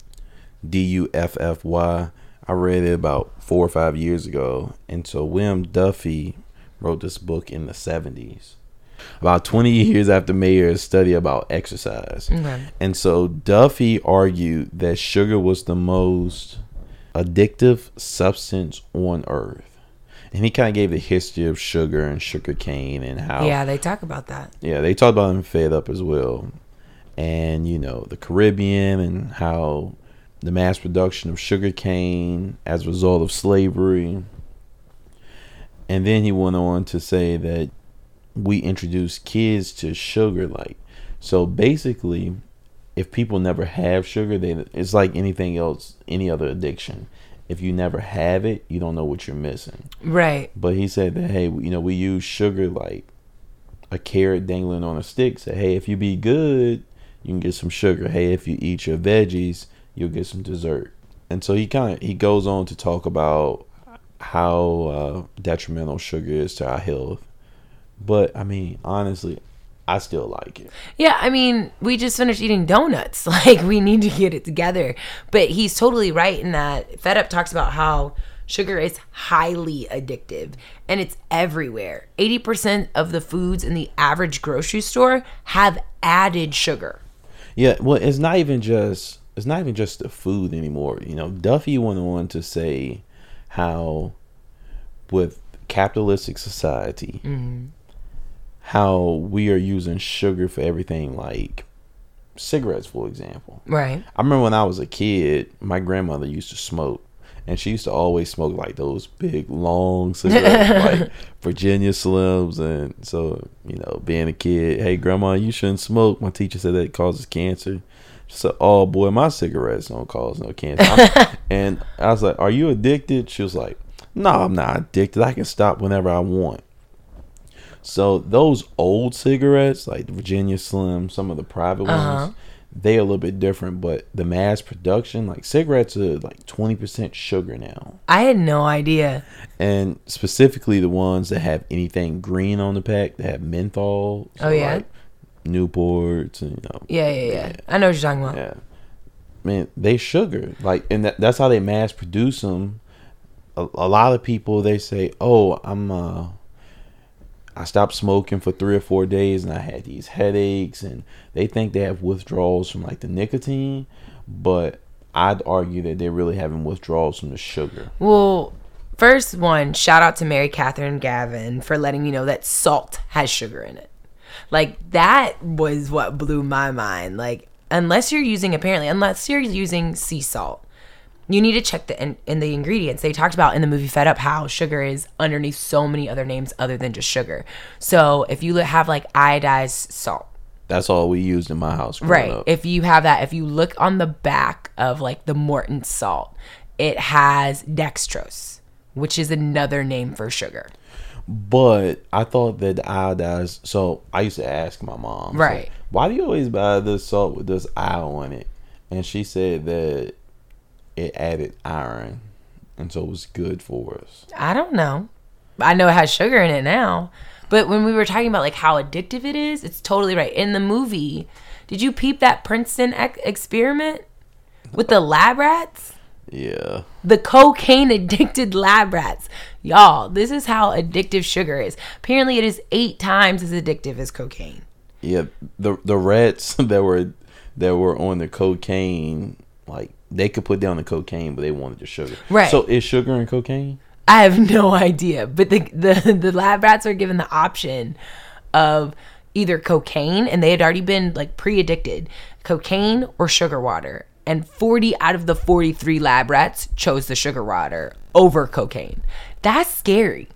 D U F F Y. I read it about four or five years ago. And so William Duffy wrote this book in the 70s. About 20 years after Mayer's study about exercise. And so Duffy argued that sugar was the most addictive substance on earth. And he kind of gave the history of sugar and sugar cane and how Yeah, they talk about that. yeah, they talk about him fed up as well. And, you know, the Caribbean and how the mass production of sugar cane as a result of slavery. And then he went on to say that we introduce kids to sugar like so basically if people never have sugar they it's like anything else any other addiction if you never have it you don't know what you're missing Right. but he said that hey, you know, we use sugar like a carrot dangling on a stick. Say, hey, if you be good, you can get some sugar. Hey, if you eat your veggies, you'll get some dessert. And so he kind of he goes on to talk about how uh, detrimental sugar is to our health. But I mean, honestly, I still like it. Yeah, I mean, we just finished eating donuts. Like, we need to get it together. But he's totally right in that Fed Up talks about how sugar is highly addictive and it's everywhere. 80% of the foods in the average grocery store have added sugar. Yeah, well, it's not even just it's not even just the food anymore. You know, Duffy went on to say how with capitalistic society, mm-hmm. how we are using sugar for everything, like cigarettes, for example. Right. I remember when I was a kid, my grandmother used to smoke, and she used to always smoke like those big, long cigarettes, like Virginia Slims. And so, you know, being a kid, hey, grandma, you shouldn't smoke. My teacher said that it causes cancer. Said, oh boy, my cigarettes don't cause no cancer. I'm- and I was like, are you addicted? She was like, no, I'm not addicted. I can stop whenever I want. So those old cigarettes, like Virginia Slim, some of the private Uh-huh. ones, they are a little bit different. But the mass production, like cigarettes, are like twenty percent sugar now, I had no idea. and specifically the ones that have anything green on the pack, that have menthol. Oh, yeah? like Newports and you know, Yeah, yeah, yeah. I know what you're talking about. yeah. Man, they sugar like, and that, that's how they mass produce them. A, a lot of people they say, "Oh, I'm uh, I stopped smoking for three or four days, and I had these headaches," and they think they have withdrawals from like the nicotine, but I'd argue that they're really having withdrawals from the sugar. Well, first one, shout out to Mary Catherine Gavin for letting me know that salt has sugar in it. Like that was what blew my mind. Like unless you're using apparently unless you're using sea salt, you need to check the in, in the ingredients. They talked about in the movie Fed Up how sugar is underneath so many other names other than just sugar. So if you have like iodized salt, That's all we used in my house. Right. up. If you have that, if you look on the back of like the Morton salt, it has dextrose, which is another name for sugar. But I thought that the iodized. So I used to ask my mom, so, Right. why do you always buy this salt with this iron on it? And she said that it added iron, and so it was good for us. I don't know. I know it has sugar in it now, But when we were talking about like how addictive it is, it's totally right. In the movie, did you peep that Princeton ex- experiment with the lab rats? Yeah. The cocaine addicted lab rats. Y'all, this is how addictive sugar is. Apparently, it is eight times as addictive as cocaine. Yeah. The the rats that were that were on the cocaine, like they could put down the cocaine, but they wanted the sugar. Right. So is sugar and cocaine? I have no idea, but the the the lab rats are given the option of either cocaine, and they had already been like pre-addicted, cocaine or sugar water. And 40 out of the 43 lab rats chose the sugar water over cocaine. That's scary.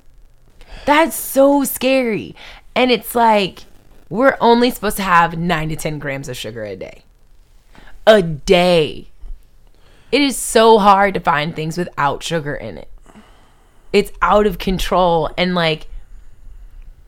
That's so scary. And it's like we're only supposed to have 9 to 10 grams of sugar a day. A day. It is so hard to find things without sugar in it it's out of control and like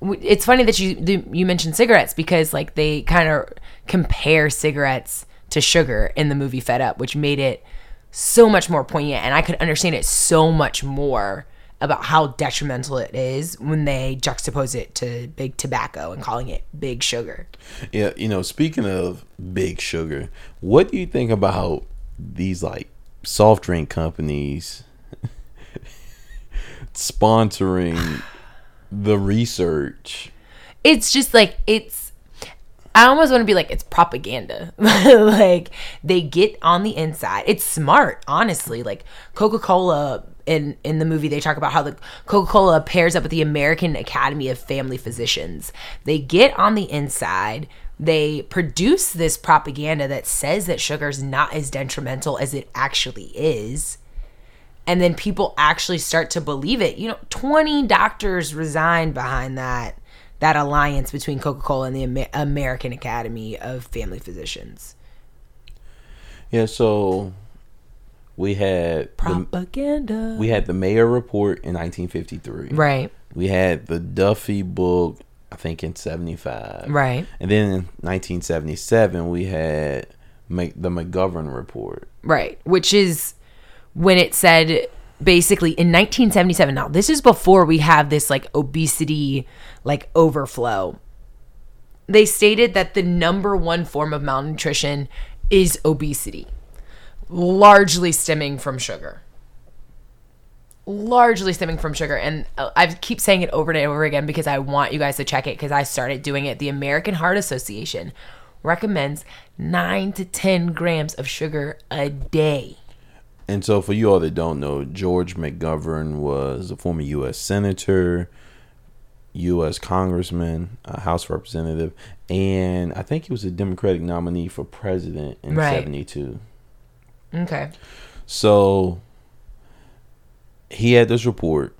it's funny that you you mentioned cigarettes because like they kind of compare cigarettes to sugar in the movie Fed Up, which made it so much more poignant, and I could understand it so much more about how detrimental it is when they juxtapose it to big tobacco and calling it big sugar. Yeah, you know, speaking of big sugar, what do you think about these like soft drink companies sponsoring the research? it's just like it's I almost want to be like it's propaganda. like they get on the inside. It's smart, honestly. Like Coca-Cola in in the movie they talk about how the Coca-Cola pairs up with the American Academy of Family Physicians. They get on the inside. They produce this propaganda that says that sugar is not as detrimental as it actually is. And then people actually start to believe it. You know, 20 doctors resigned behind that that alliance between Coca-Cola and the Amer- American Academy of Family Physicians. Yeah, so we had the, Propaganda. we had the Mayer report in 1953. right. We had the Duffy book, I think in 75. Right. And then in 1977 we had the McGovern report. Right. Which is when it said basically in 1977. Now, this is before we have this like obesity like overflow. They stated that the number one form of malnutrition is obesity, largely stemming from sugar. Largely stemming from sugar. And uh, I keep saying it over and over again because I want you guys to check it because I started doing it. The American Heart Association recommends 9 to 10 grams of sugar a day. And so, for you all that don't know, George McGovern was a former U.S. Senator, U.S. Congressman, a House Representative, and I think he was a Democratic nominee for president in Right. 72. Okay. So, he had this report,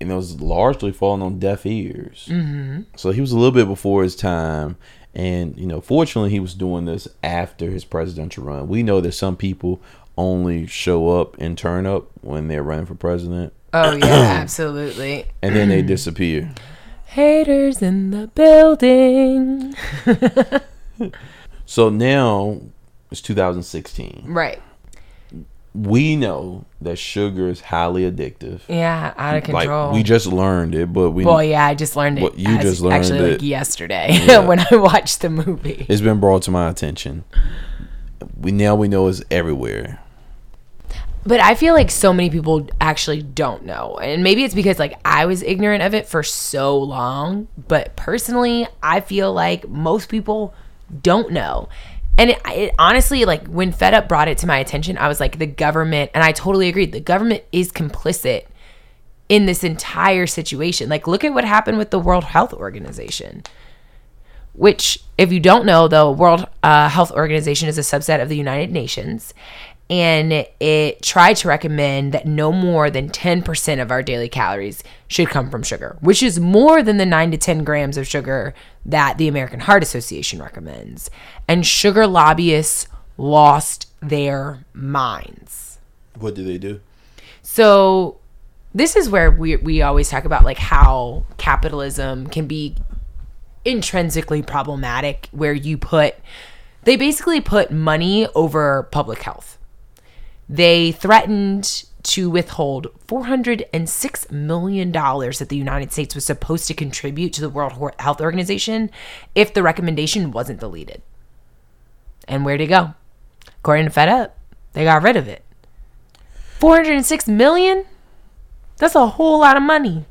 and it was largely falling on deaf ears. Mm-hmm. So, he was a little bit before his time. And, you know, fortunately, he was doing this after his presidential run. We know that some people only show up and turn up when they're running for president, Oh yeah, absolutely. and then they mm. disappear. Haters in the building. So now it's 2016. Right. We know that sugar is highly addictive. Yeah, out of control. Like we just learned it, but we Well, yeah, I just learned it. Well, you as- just learned actually it. like yesterday Yeah. when I watched the movie. it's been brought to my attention. We now we know it's everywhere. But I feel like so many people actually don't know. And maybe it's because like I was ignorant of it for so long, but personally, I feel like most people don't know. And it, it honestly like when Fed Up brought it to my attention, I was like the government and I totally agreed. The government is complicit in this entire situation. Like look at what happened with the World Health Organization. Which, if you don't know, the World uh, Health Organization is a subset of the United Nations, and it tried to recommend that no more than 10% of our daily calories should come from sugar, which is more than the 9 to 10 grams of sugar that the American Heart Association recommends. And sugar lobbyists lost their minds. What do they do? So this is where we we always talk about like how capitalism can be intrinsically problematic where you put they basically put money over public health. They threatened to withhold $406 million that the United States was supposed to contribute to the World Health Organization if the recommendation wasn't deleted. And where'd it go? According to Fed Up, they got rid of it. 406 million? That's a whole lot of money.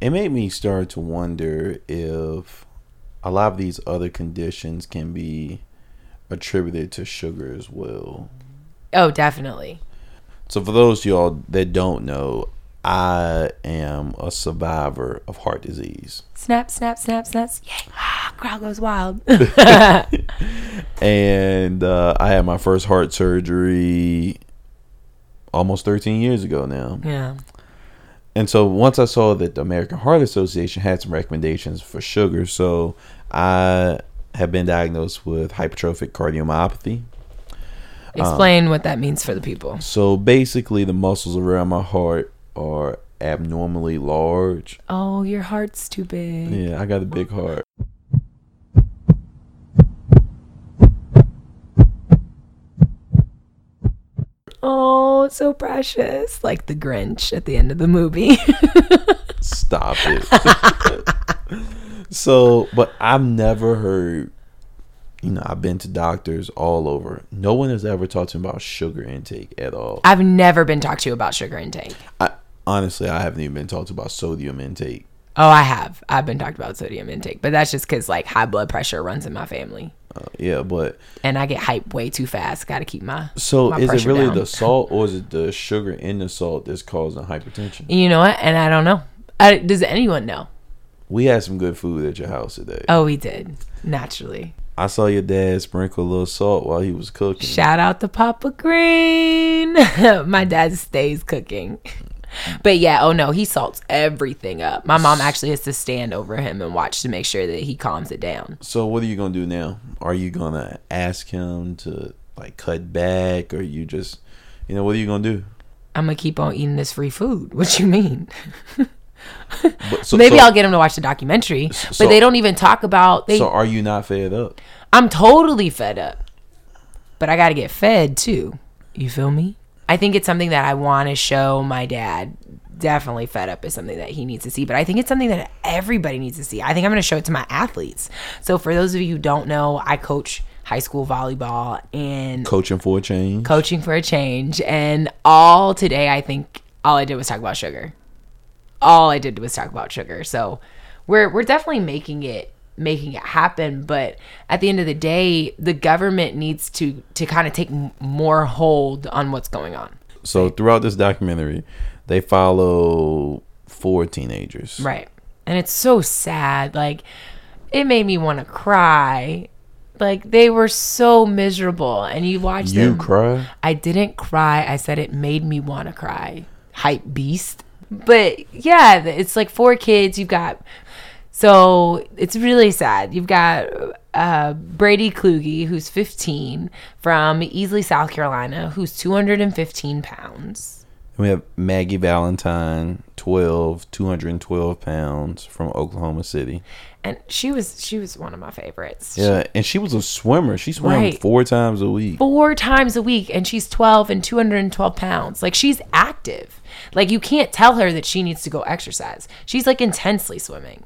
It made me start to wonder if a lot of these other conditions can be attributed to sugar as well. Oh, definitely. So for those of y'all that don't know, I am a survivor of heart disease. Snap, snap, snap, snaps. Yay. Ah, crowd goes wild. and uh, I had my first heart surgery almost 13 years ago now. yeah. And so once I saw that the American Heart Association had some recommendations for sugar, so I have been diagnosed with hypertrophic cardiomyopathy. Explain what that means for the people. So basically, the muscles around my heart are abnormally large. Oh, your heart's too big. Yeah, I got a big heart. Oh, it's so precious. Like the Grinch at the end of the movie. Stop it. so, but I've never heard, you know, I've been to doctors all over. No one has ever talked to me about sugar intake at all. I've never been talked to about sugar intake. I, honestly, I haven't even been talked about sodium intake. Oh, I have. I've been talked about sodium intake, but that's just because like high blood pressure runs in my family, Uh, yeah, but and I get hyped way too fast. Got to keep my so my is it really down. the salt or is it the sugar in the salt that's causing hypertension? You know what? And I don't know. I, does anyone know? We had some good food at your house today. Oh, we did naturally. I saw your dad sprinkle a little salt while he was cooking. Shout out to Papa Green. My dad stays cooking. But yeah, oh no, he salts everything up. My mom actually has to stand over him and watch to make sure that he calms it down. So what are you gonna do now? Are you gonna ask him to like cut back, or you just, you know, what are you gonna do? I'm gonna keep on eating this free food. What you mean? But, so, Maybe so- I'll get him to watch the documentary. so- but they don't even talk about they So are you not fed up? I'm totally fed up. But I got to get fed too. You feel me? I think it's something that I want to show my dad. Definitely fed up is something that he needs to see, but I think it's something that everybody needs to see. I think I'm going to show it to my athletes. So for those of you who don't know, I coach high school volleyball and Coaching for a change. coaching for a change and all today I think all I did was talk about sugar. All I did was talk about sugar. So we're we're definitely making it making it happen, but at the end of the day, the government needs to to kind of take more hold on what's going on. so throughout this documentary, they follow four teenagers. Right. And it's so sad. Like it made me want to cry. Like they were so miserable and you watch You them cry. I didn't cry. I said it made me want to cry. Hype beast. But yeah, it's like four kids. You've got, so it's really sad. You've got uh, Brady Kluge, who's 15, from Easley, South Carolina, who's 215 pounds. We have Maggie Valentine, 12, 212 pounds from Oklahoma City. And she was she was one of my favorites. Yeah, and she was a swimmer. She swam Right. four times a week. four times a week and she's 12 and 212 pounds like she's active like you can't tell her that she needs to go exercise she's like intensely swimming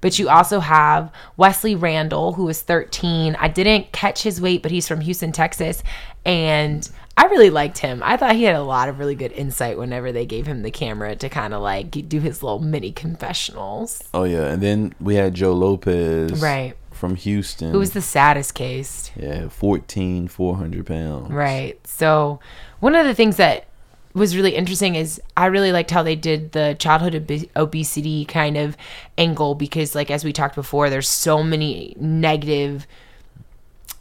but you also have wesley randall who is 13 i didn't catch his weight but he's from houston texas and i really liked him i thought he had a lot of really good insight whenever they gave him the camera to kind of like do his little mini confessionals Oh yeah, and then we had Joe Lopez, Right. from Houston. who was the saddest case yeah, 14, 400 pounds. Right. So, one of the things that was really interesting is I really liked how they did the childhood obe- obesity kind of angle because, like, as we talked before, there's so many negative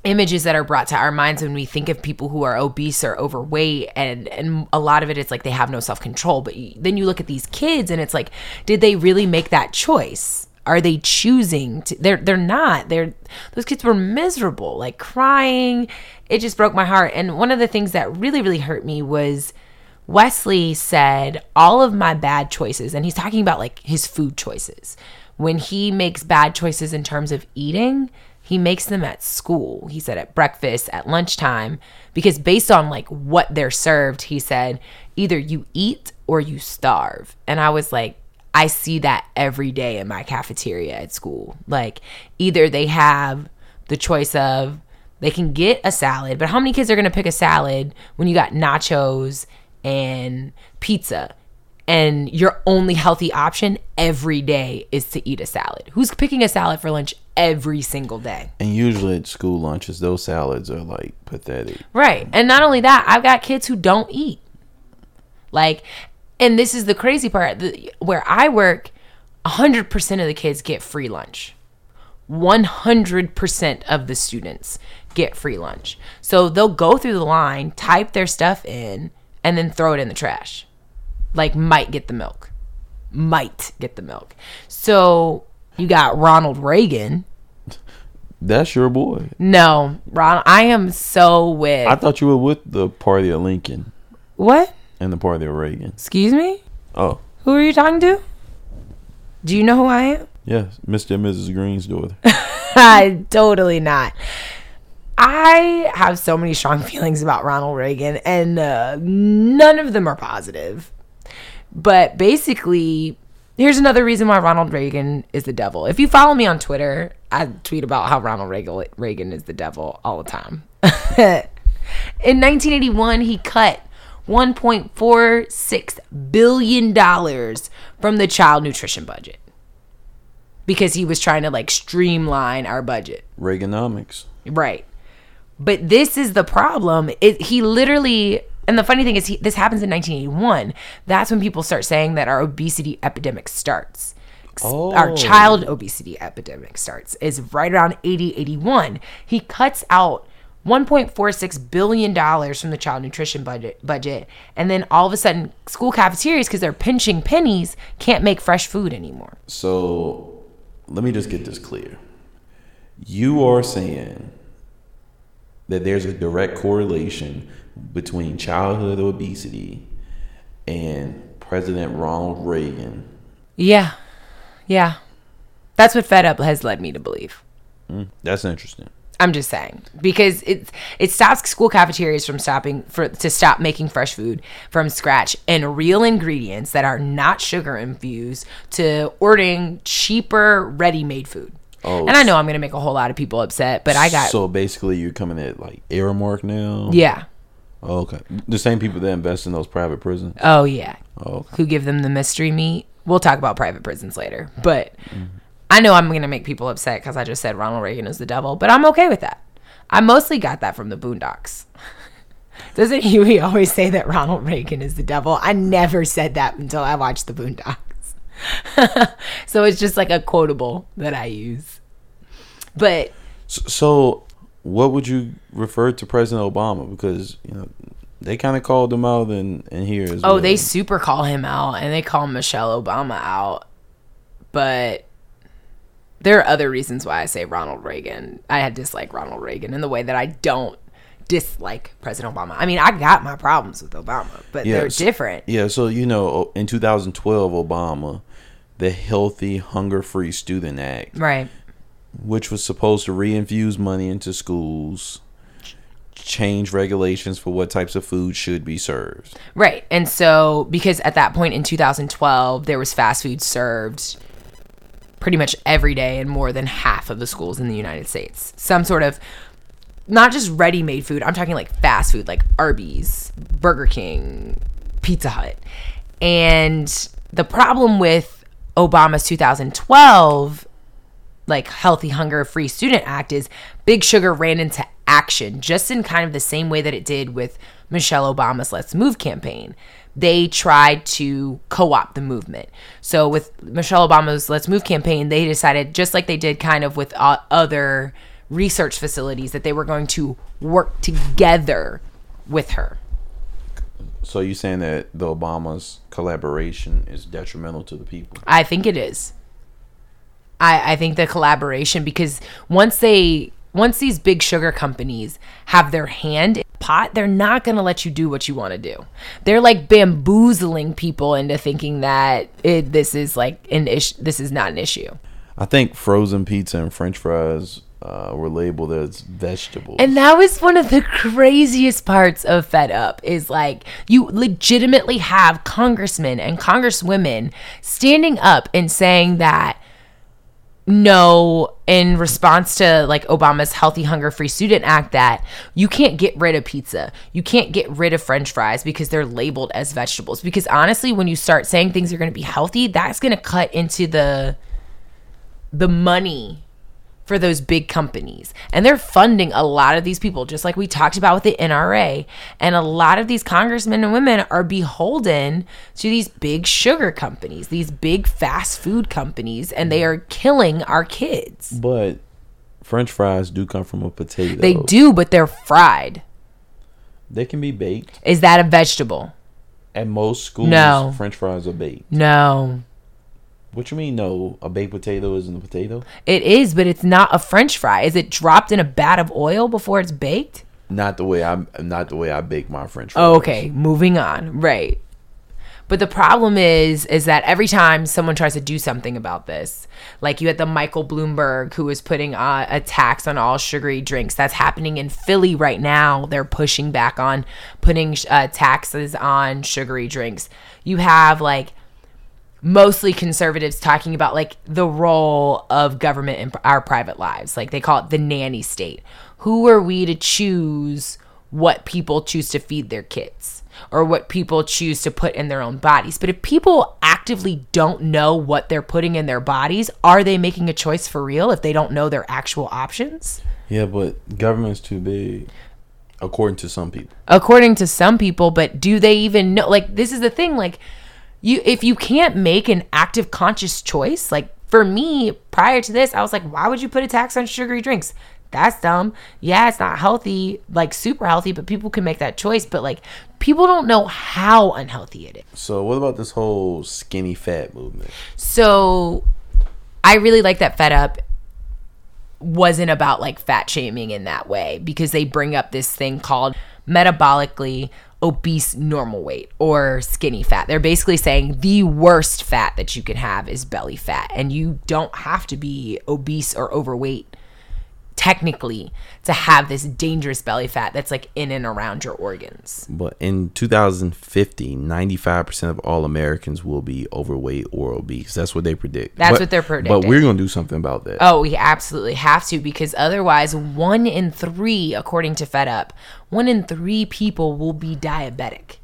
images that are brought to our minds when we think of people who are obese or overweight and and a lot of it is like they have no self-control. But y- then you look at these kids and it's like did they really make that choice? Are they choosing to they're they're not. They're those kids were miserable like crying. It just broke my heart. And one of the things that really really hurt me was Wesley said all of my bad choices and he's talking about like his food choices. When he makes bad choices in terms of eating He makes them at school. He said at breakfast, at lunchtime, because based on like what they're served, he said either you eat or you starve. And I was like, I see that every day in my cafeteria at school. Like either they have the choice of they can get a salad, but how many kids are going to pick a salad when you got nachos and pizza? And your only healthy option every day is to eat a salad. Who's picking a salad for lunch every single day? And usually at school lunches, those salads are like pathetic. Right. And not only that, I've got kids who don't eat. Like, and this is the crazy part the, where I work, 100% of the kids get free lunch. 100% of the students get free lunch. So they'll go through the line, type their stuff in, and then throw it in the trash. Like, might get the milk. Might get the milk. So you got Ronald Reagan. That's your boy. No, Ron, I am so with. I thought you were with the party of Lincoln what? and the party of Reagan. Excuse me? Oh, Who are you talking to? Do you know who I am? yes, Mr. and Mrs. Green's daughter. I totally not. I have so many strong feelings about Ronald Reagan, and uh, none of them are positive. But basically, here's another reason why Ronald Reagan is the devil. If you follow me on Twitter, I tweet about how Ronald Reagan, is the devil all the time. In 1981, he cut $1.46 billion from the child nutrition budget because he was trying to like streamline our budget. Reaganomics. Right. But this is the problem. It, he literally, and the funny thing is, he, this happens in 1981. That's when people start saying that our obesity epidemic starts. Our Oh. child obesity epidemic starts is right around 80, 81. He cuts out 1.46 billion dollars from the child nutrition budget budget and then all of a sudden school cafeterias because they're pinching pennies can't make fresh food anymore So let me just get this clear. You are saying that there's a direct correlation between childhood obesity and President Ronald Reagan. yeah yeah that's what fed up has led me to believe mm, That's interesting. I'm just saying because it it stops school cafeterias from stopping for to stop making fresh food from scratch and real ingredients that are not sugar infused to ordering cheaper ready-made food. Oh, and I know I'm gonna make a whole lot of people upset, but I got So basically, you're coming at like Aramark now. yeah, Oh, okay. The same people that invest in those private prisons. oh yeah, Oh, okay. who give them the mystery meat. We'll talk about private prisons later, but I know I'm gonna make people upset because I just said Ronald Reagan is the devil, but I'm okay with that. I mostly got that from the Boondocks. Doesn't Huey always say that Ronald Reagan is the devil? I never said that until I watched the Boondocks. so it's just like a quotable that I use. But So, so, what would you refer to President Obama? Because you know they kind of called him out in, in here as well. Oh, they super call him out and they call Michelle Obama out. But there are other reasons why I say Ronald Reagan. I dislike Ronald Reagan in the way that I don't dislike President Obama. I mean, I got my problems with Obama, but they're Yes. different. Yeah, so you know, in 2012, Obama, the Healthy Hunger Free Student Act, Right. Which was supposed to reinfuse money into schools, change regulations for what types of food should be served. Right. And so, because at that point in 2012, there was fast food served pretty much every day in more than half of the schools in the United States. Some sort of not just ready made food, I'm talking like fast food, like Arby's, Burger King, Pizza Hut. And the problem with Obama's 2012 like healthy hunger free student act is big sugar ran into action just in kind of the same way that it did with michelle obama's let's move campaign they tried to co-opt the movement so with michelle obama's let's move campaign they decided just like they did kind of with uh, other research facilities that they were going to work together with her So you saying that the Obama's collaboration is detrimental to the people? I think it is. I, I think the collaboration because once they once these big sugar companies have their hand in the pot, they're not gonna let you do what you want to do. They're like bamboozling people into thinking that it, this is like an issue. This is not an issue. I think frozen pizza and French fries uh, were labeled as vegetables. And that was one of the craziest parts of Fed Up is like you legitimately have congressmen and congresswomen standing up and saying that no in response to like Obama's healthy hunger free student act that you can't get rid of pizza. You can't get rid of french fries because they're labeled as vegetables because honestly when you start saying things are going to be healthy, that's going to cut into the the money for those big companies. And they're funding a lot of these people, just like we talked about with the NRA. And a lot of these congressmen and women are beholden to these big sugar companies, these big fast food companies, and they are killing our kids. but French fries do come from a potato. They do, but they're fried. They can be baked. Is that a vegetable? At most schools, No. French fries are baked. No. What you mean? No, a baked potato isn't a potato. It is, but it's not a french fry. Is it dropped in a bat of oil before it's baked? Not the way I'm. not the way I bake my French fries. Oh, okay, moving on. Right. But the problem is is that every time someone tries to do something about this, like you had the Michael Bloomberg who is putting uh, a tax on all sugary drinks. That's happening in Philly right now. They're pushing back on putting uh, taxes on sugary drinks. You have like mostly conservatives talking about like the role of government in our private lives. Like they call it the nanny state. Who are we to choose what people choose to feed their kids or what people choose to put in their own bodies? But if people actively don't know what they're putting in their bodies, are they making a choice for real if they don't know their actual options? Yeah, but government's too big, according to some people. according to some people but do they even know like this is the thing like you if you can't make an active conscious choice like for me prior to this i was like why would you put a tax on sugary drinks? That's dumb. Yeah it's not healthy like super healthy but people can make that choice but like people don't know how unhealthy it is. So what about this whole skinny fat movement? so I really like that Fed Up wasn't about like fat shaming in that way because they bring up this thing called metabolically obese normal weight or skinny fat. They're basically saying the worst fat that you can have is belly fat and you don't have to be obese or overweight technically to have this dangerous belly fat that's like in and around your organs. But in 2050, 95% of all Americans will be overweight or obese. That's what they predict. That's But- what they're predicting. But we're going to do something about that. Oh, we absolutely have to because otherwise, one in three, according to Fed Up, one in three people will be diabetic.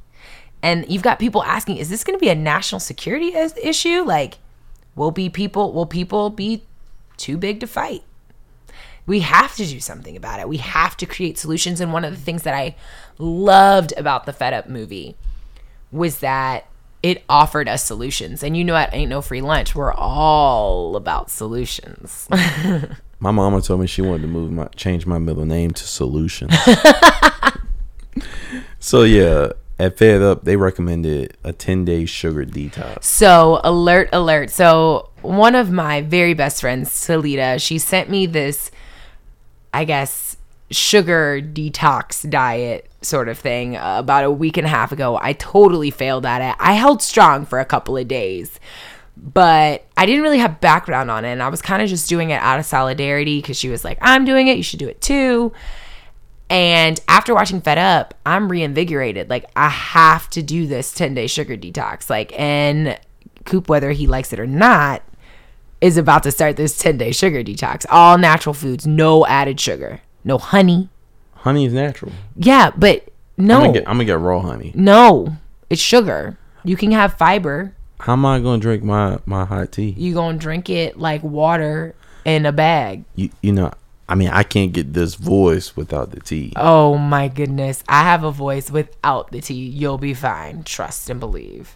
And you've got people asking, is this going to be a national security issue? Like, will be people will people be too big to fight? We have to do something about it. We have to create solutions. And one of the things that I loved about the Fed Up movie was that it offered us solutions. And you know what? Ain't no free lunch. We're all about solutions. My mama told me she wanted to move my change my middle name to Solution. so yeah, at Fed Up they recommended a 10 day sugar detox. So, alert, alert. So, one of my very best friends, Salita, she sent me this, I guess, sugar detox diet sort of thing about a week and a half ago. I totally failed at it. I held strong for a couple of days, but I didn't really have background on it. And I was kind of just doing it out of solidarity because she was like, I'm doing it. You should do it too. And after watching Fed Up, I'm reinvigorated. Like, I have to do this 10 day sugar detox. Like, and Coop, whether he likes it or not, is about to start this 10 day sugar detox. All natural foods, no added sugar, no honey. Honey is natural. Yeah, but I'm no, gonna get I'm gonna get raw honey. no, it's sugar. You can have fiber. How am I gonna drink my my hot tea? You gonna drink it like water in a bag. You you know, I mean, I can't get this voice without the tea. Oh my goodness. I have a voice without the tea. You'll be fine. Trust and believe.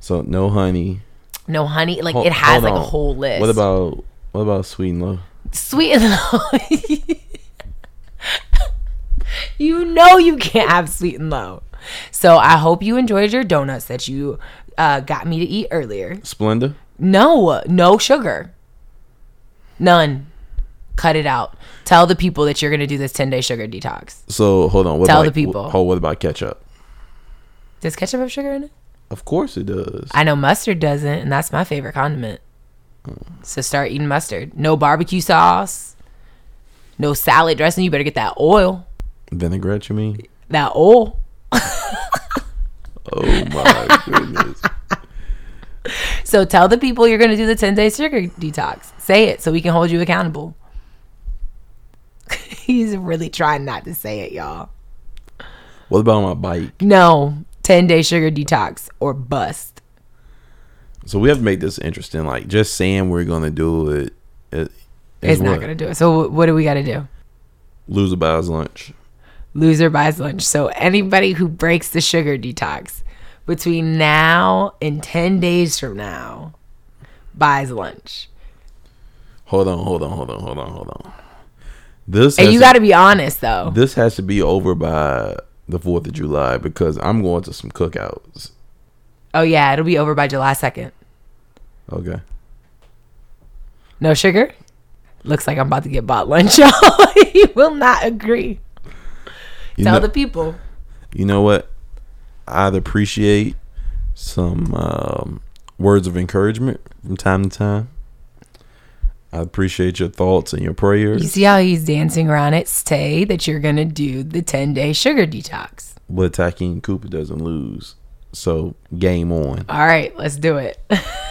So no honey. No honey. Like Hol- it has hold like a whole list. What about what about sweet and low? sweet and low? you know you can't have sweet and low. So I hope you enjoyed your donuts that you uh, got me to eat earlier. Splenda? No, no sugar. None. Cut it out. Tell the people that you're gonna do this 10 day sugar detox. So hold on. What Tell about, the people. Oh, what about ketchup? Does ketchup have sugar in it? Of course it does. I know mustard doesn't, and that's my favorite condiment. So start eating mustard. No barbecue sauce. No salad dressing. You better get that oil. Vinaigrette, you mean? That oil. Oh my goodness. So tell the people you're going to do the 10 day sugar detox. Say it so we can hold you accountable. He's really trying not to say it, y'all. What about my bike? No, 10 day sugar detox or bust. So we have to make this interesting. Like just saying we're gonna do it, uh, it It's not going to do it. So what do we got to do? Loser buys lunch. Loser buys lunch. So anybody who breaks the sugar detox between now and 10 days from now buys lunch. Hold on, hold on, hold on, hold on, hold on. This And you to- got to be honest though. this has to be over by the Fourth of July because I'm going to some cookouts. Oh yeah, it'll be over by July 2nd. Okay. No sugar? Looks like I'm about to get bought lunch, y'all. he will not agree. You Tell know, the people. you know what? I'd appreciate some um, words of encouragement from time to time. I appreciate your thoughts and your prayers. You see how he's dancing around it? Stay that you're going to do the 10 day sugar detox. But Takeem Cooper doesn't lose. So game on. All right, let's do it.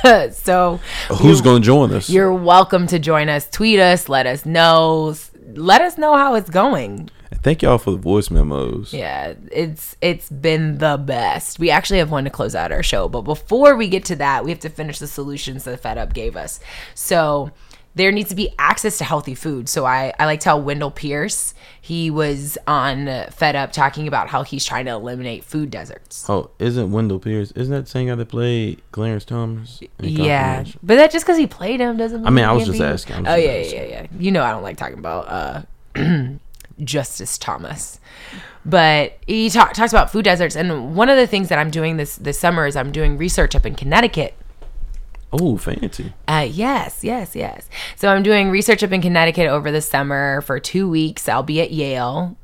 so, Who's going to join us? you're welcome to join us. Tweet us, let us know. Let us know how it's going. Thank y'all for the voice memos. Yeah, it's it's been the best. We actually have one to close out our show, but before we get to that, we have to finish the solutions that Fed Up gave us. So there needs to be access to healthy food. So I, I like to tell Wendell Pierce, he was on Fed Up talking about how he's trying to eliminate food deserts. Oh, isn't Wendell Pierce? Isn't that same guy that played Clarence Thomas? Yeah, but that just because he played him doesn't. Mean I mean, I was just be- asking, oh yeah, asking. yeah, yeah. You know, I don't like talking about uh, Justice Thomas, but he talk, talks about food deserts. And one of the things that I'm doing this this summer is I'm doing research up in Connecticut. Oh, fancy. Uh, yes, yes, yes. So I'm doing research up in Connecticut over the summer for two weeks. I'll be at Yale.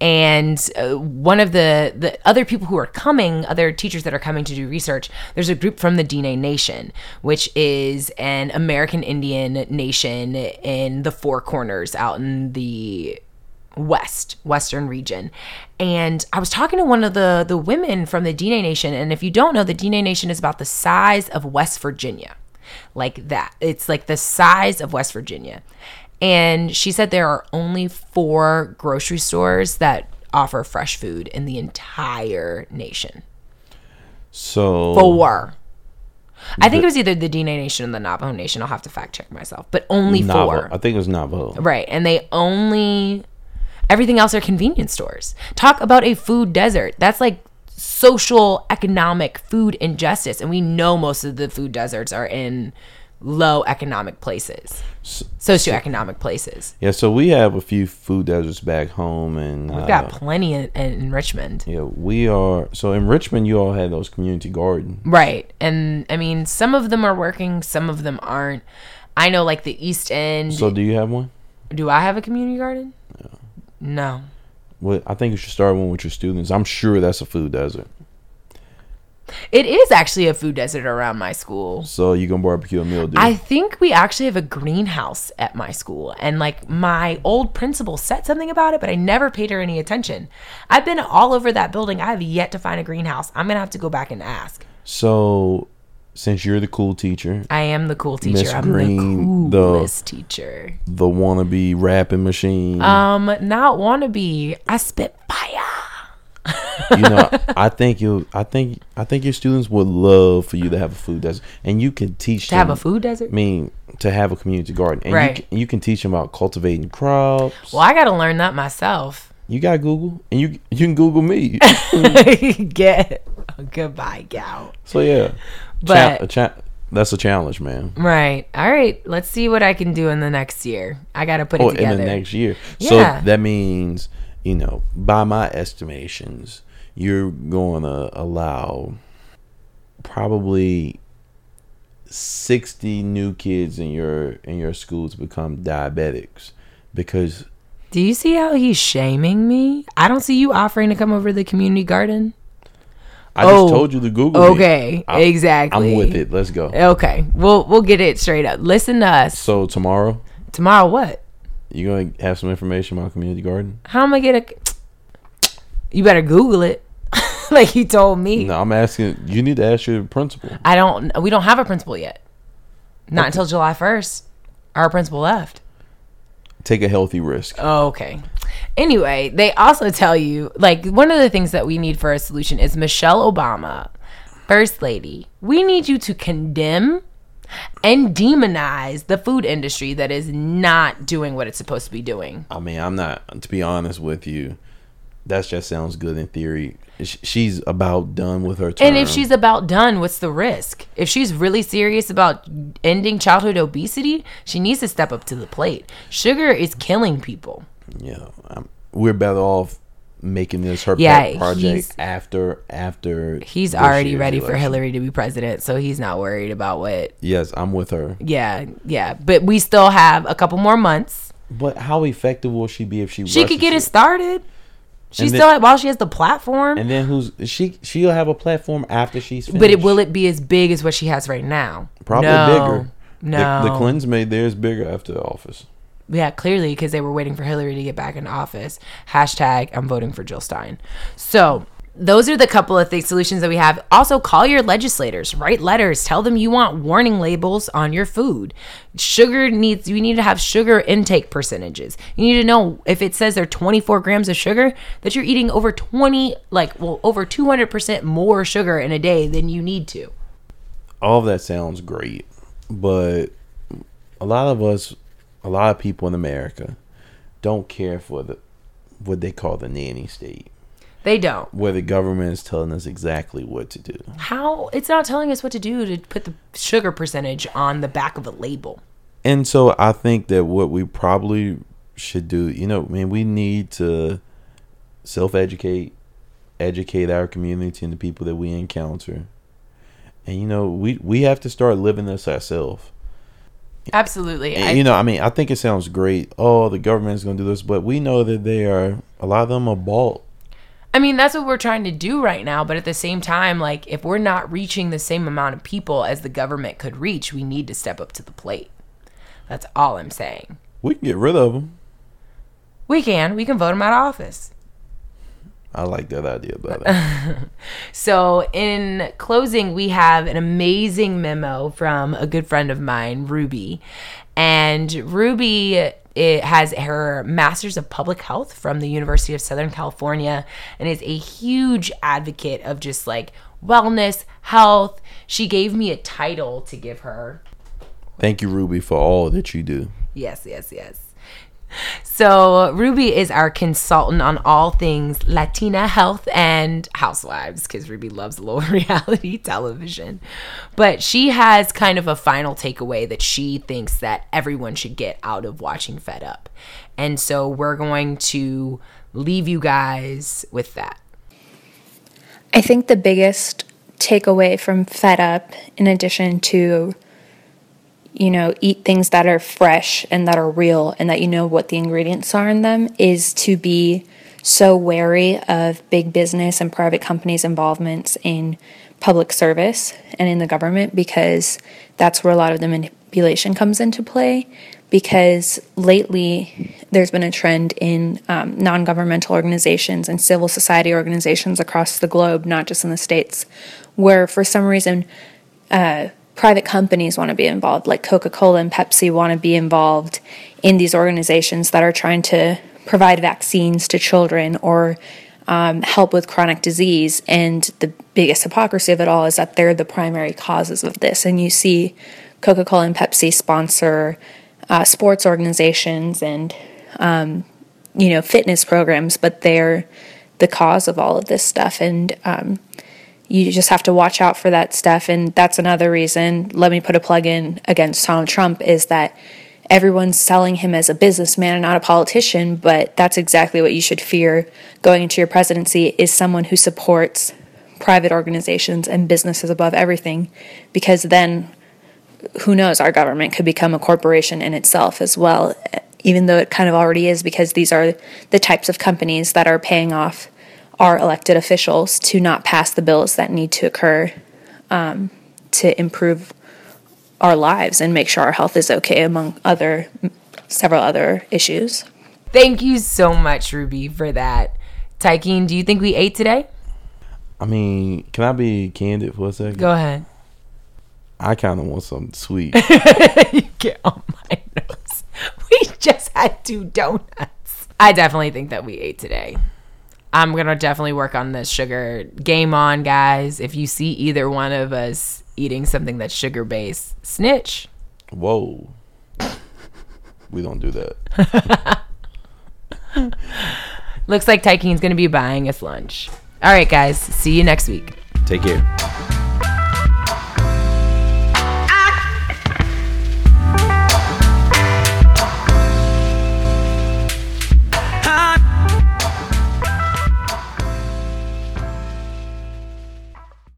And uh, one of the, the other people who are coming, other teachers that are coming to do research, there's a group from the Dine Nation, which is an American Indian nation in the Four Corners out in the west western region and i was talking to one of the the women from the dine nation and if you don't know the dine nation is about the size of west virginia like that it's like the size of west virginia and she said there are only four grocery stores that offer fresh food in the entire nation So four i think it was either the dine nation and the navajo nation i'll have to fact check myself but only Navajo. four I think it was Navajo. Right. And they only everything else are convenience stores. Talk about a food desert. That's like social economic food injustice and we know most of the food deserts are in low economic places. Socioeconomic places. Yeah, so we have a few food deserts back home, and We've uh, got plenty in, in Richmond. yeah, we are. So in Richmond, you all had those community gardens. Right. And I mean some of them are working, some of them aren't. I know like the East End. So do you have one? Do I have a community garden? No. Well, I think you should start one with your students. I'm sure that's a food desert. It is actually a food desert around my school. So you gonna barbecue a meal, dude? I think we actually have a greenhouse at my school. And like my old principal said something about it, but I never paid her any attention. I've been all over that building. I have yet to find a greenhouse. I'm going to have to go back and ask. so since you're the cool teacher, I am the cool teacher. Miss I'm Green, the the- coolest teacher. the wannabe rapping machine. Um, not wannabe. I spit fire. you know, I think you. I think. I think your students would love for you to have a food desert, and you can teach To have them- a food desert? I mean, to have a community garden, and Right. you, can, you can teach them about cultivating crops. Well, I got to learn that myself. You got Google, and you you can Google me. Get goodbye, gal. so yeah, But- Cha- cha- that's a challenge, man. Right. All right. Let's see what I can do in the next year. I got to put Oh, it together. in the next year. Yeah. So that means, you know, by my estimations, you're going to allow probably 60 new kids in your in your school to become diabetics because Do you see how he's shaming me? I don't see you offering to come over to the community garden. I just Oh, told you the Google. okay, I- exactly. I'm with it. Let's go. Okay, we'll we'll get it straight up. Listen to us So tomorrow, tomorrow. What? You gonna have some information about community garden? How am I gonna? You better Google it, like you told me. No, I'm asking. You need to ask your principal. I don't. We don't have a principal yet. Not until July first. Our principal left. Take a healthy risk. Oh, okay. Anyway, they also tell you like one of the things that we need for a solution is Michelle Obama, First Lady. We need you to condemn and demonize the food industry that is not doing what it's supposed to be doing. I mean, I'm not. To be honest with you, that just sounds good in theory. She's about done with her term. And if she's about done, what's the risk? If she's really serious about ending childhood obesity, she needs to step up to the plate. Sugar is killing people. Yeah, I'm, we're better off making this her Yeah, project after after. He's already ready for. Hillary to be president, so he's not worried about what. Yes, I'm with her. Yeah, yeah. But we still have a couple more months. But how effective will she be if she? She could get it started. She And then- still while she has the platform. And then who's she? She'll have a platform after she's finished. but it will it be as big as what she has right now? probably No. bigger. No. the, the Clintons made theirs bigger after the office. Yeah, clearly because they were waiting for Hillary to get back in office. Hashtag I'm voting for Jill Stein. So those are the couple of th- solutions that we have. Also, call your legislators, write letters, tell them you want warning labels on your food. Sugar needs, you need to have sugar intake percentages. You need to know if it says there are 24 grams of sugar, that you're eating over 20, like, well, over 200% more sugar in a day than you need to. all of that sounds great, but a lot of us, a lot of people in America, don't care for the what they call the nanny state, They don't. where the government is telling us exactly what to do. How? It's not telling us what to do to put the sugar percentage on the back of a label. And so I think that what we probably should do, you know, I mean, we need to self-educate, educate our community and the people that we encounter. And you know, we we have to start living this ourselves. Absolutely. And, I- you know, I mean, I think it sounds great. Oh, the government's going to do this, but we know that they are a lot of them are bought. I mean, that's what we're trying to do right now. But at the same time, like, if we're not reaching the same amount of people as the government could reach, we need to step up to the plate. That's all I'm saying. We can get rid of them. We can. We can vote them out of office. I like that idea better. So, in closing, we have an amazing memo from a good friend of mine, Ruby. And Ruby it has her master's of public health from the University of Southern California and is a huge advocate of just like wellness, health. She gave me a title to give her. Thank you, Ruby, for all that you do. Yes, yes, yes. So, Ruby is our consultant on all things Latina health and housewives because Ruby loves low reality television. But she has kind of a final takeaway that she thinks that everyone should get out of watching Fed Up. And so, we're going to leave you guys with that. I think the biggest takeaway from Fed Up, in addition to, you know, eat things that are fresh and that are real and that you know what the ingredients are in them, is to be so wary of big business and private companies' involvements in public service and in the government because that's where a lot of the manipulation comes into play. Because lately, there's been a trend in um, non governmental organizations and civil society organizations across the globe, not just in the States, where for some reason uh, private companies want to be involved, like Coca Cola and Pepsi want to be involved in these organizations that are trying to provide vaccines to children or um, help with chronic disease. And the biggest hypocrisy of it all is that they're the primary causes of this. And you see Coca Cola and Pepsi sponsor uh, sports organizations and um, you know fitness programs, but they're the cause of all of this stuff. And um, you just have to watch out for that stuff. And that's another reason. Let me put a plug in against Donald Trump is that everyone's selling him as a businessman and not a politician, but that's exactly what you should fear going into your presidency is someone who supports private organizations and businesses above everything because then who knows our government could become a corporation in itself as well even though it kind of already is because these are the types of companies that are paying off our elected officials to not pass the bills that need to occur um, to improve our lives and make sure our health is okay among other several other issues. Thank you so much, Ruby, for that. Tykeem, do you think we ate today? I mean, can I be candid for a second? Go ahead. I kind of want something sweet. you get on my nerves. We just had two donuts. I definitely think that we ate today. I'm gonna definitely work on this sugar. Game on, guys. If you see either one of us eating something that's sugar based, snitch. Whoa. We don't do that. Looks like Tykeem's gonna be buying us lunch. All right, guys. See you next week. Take care.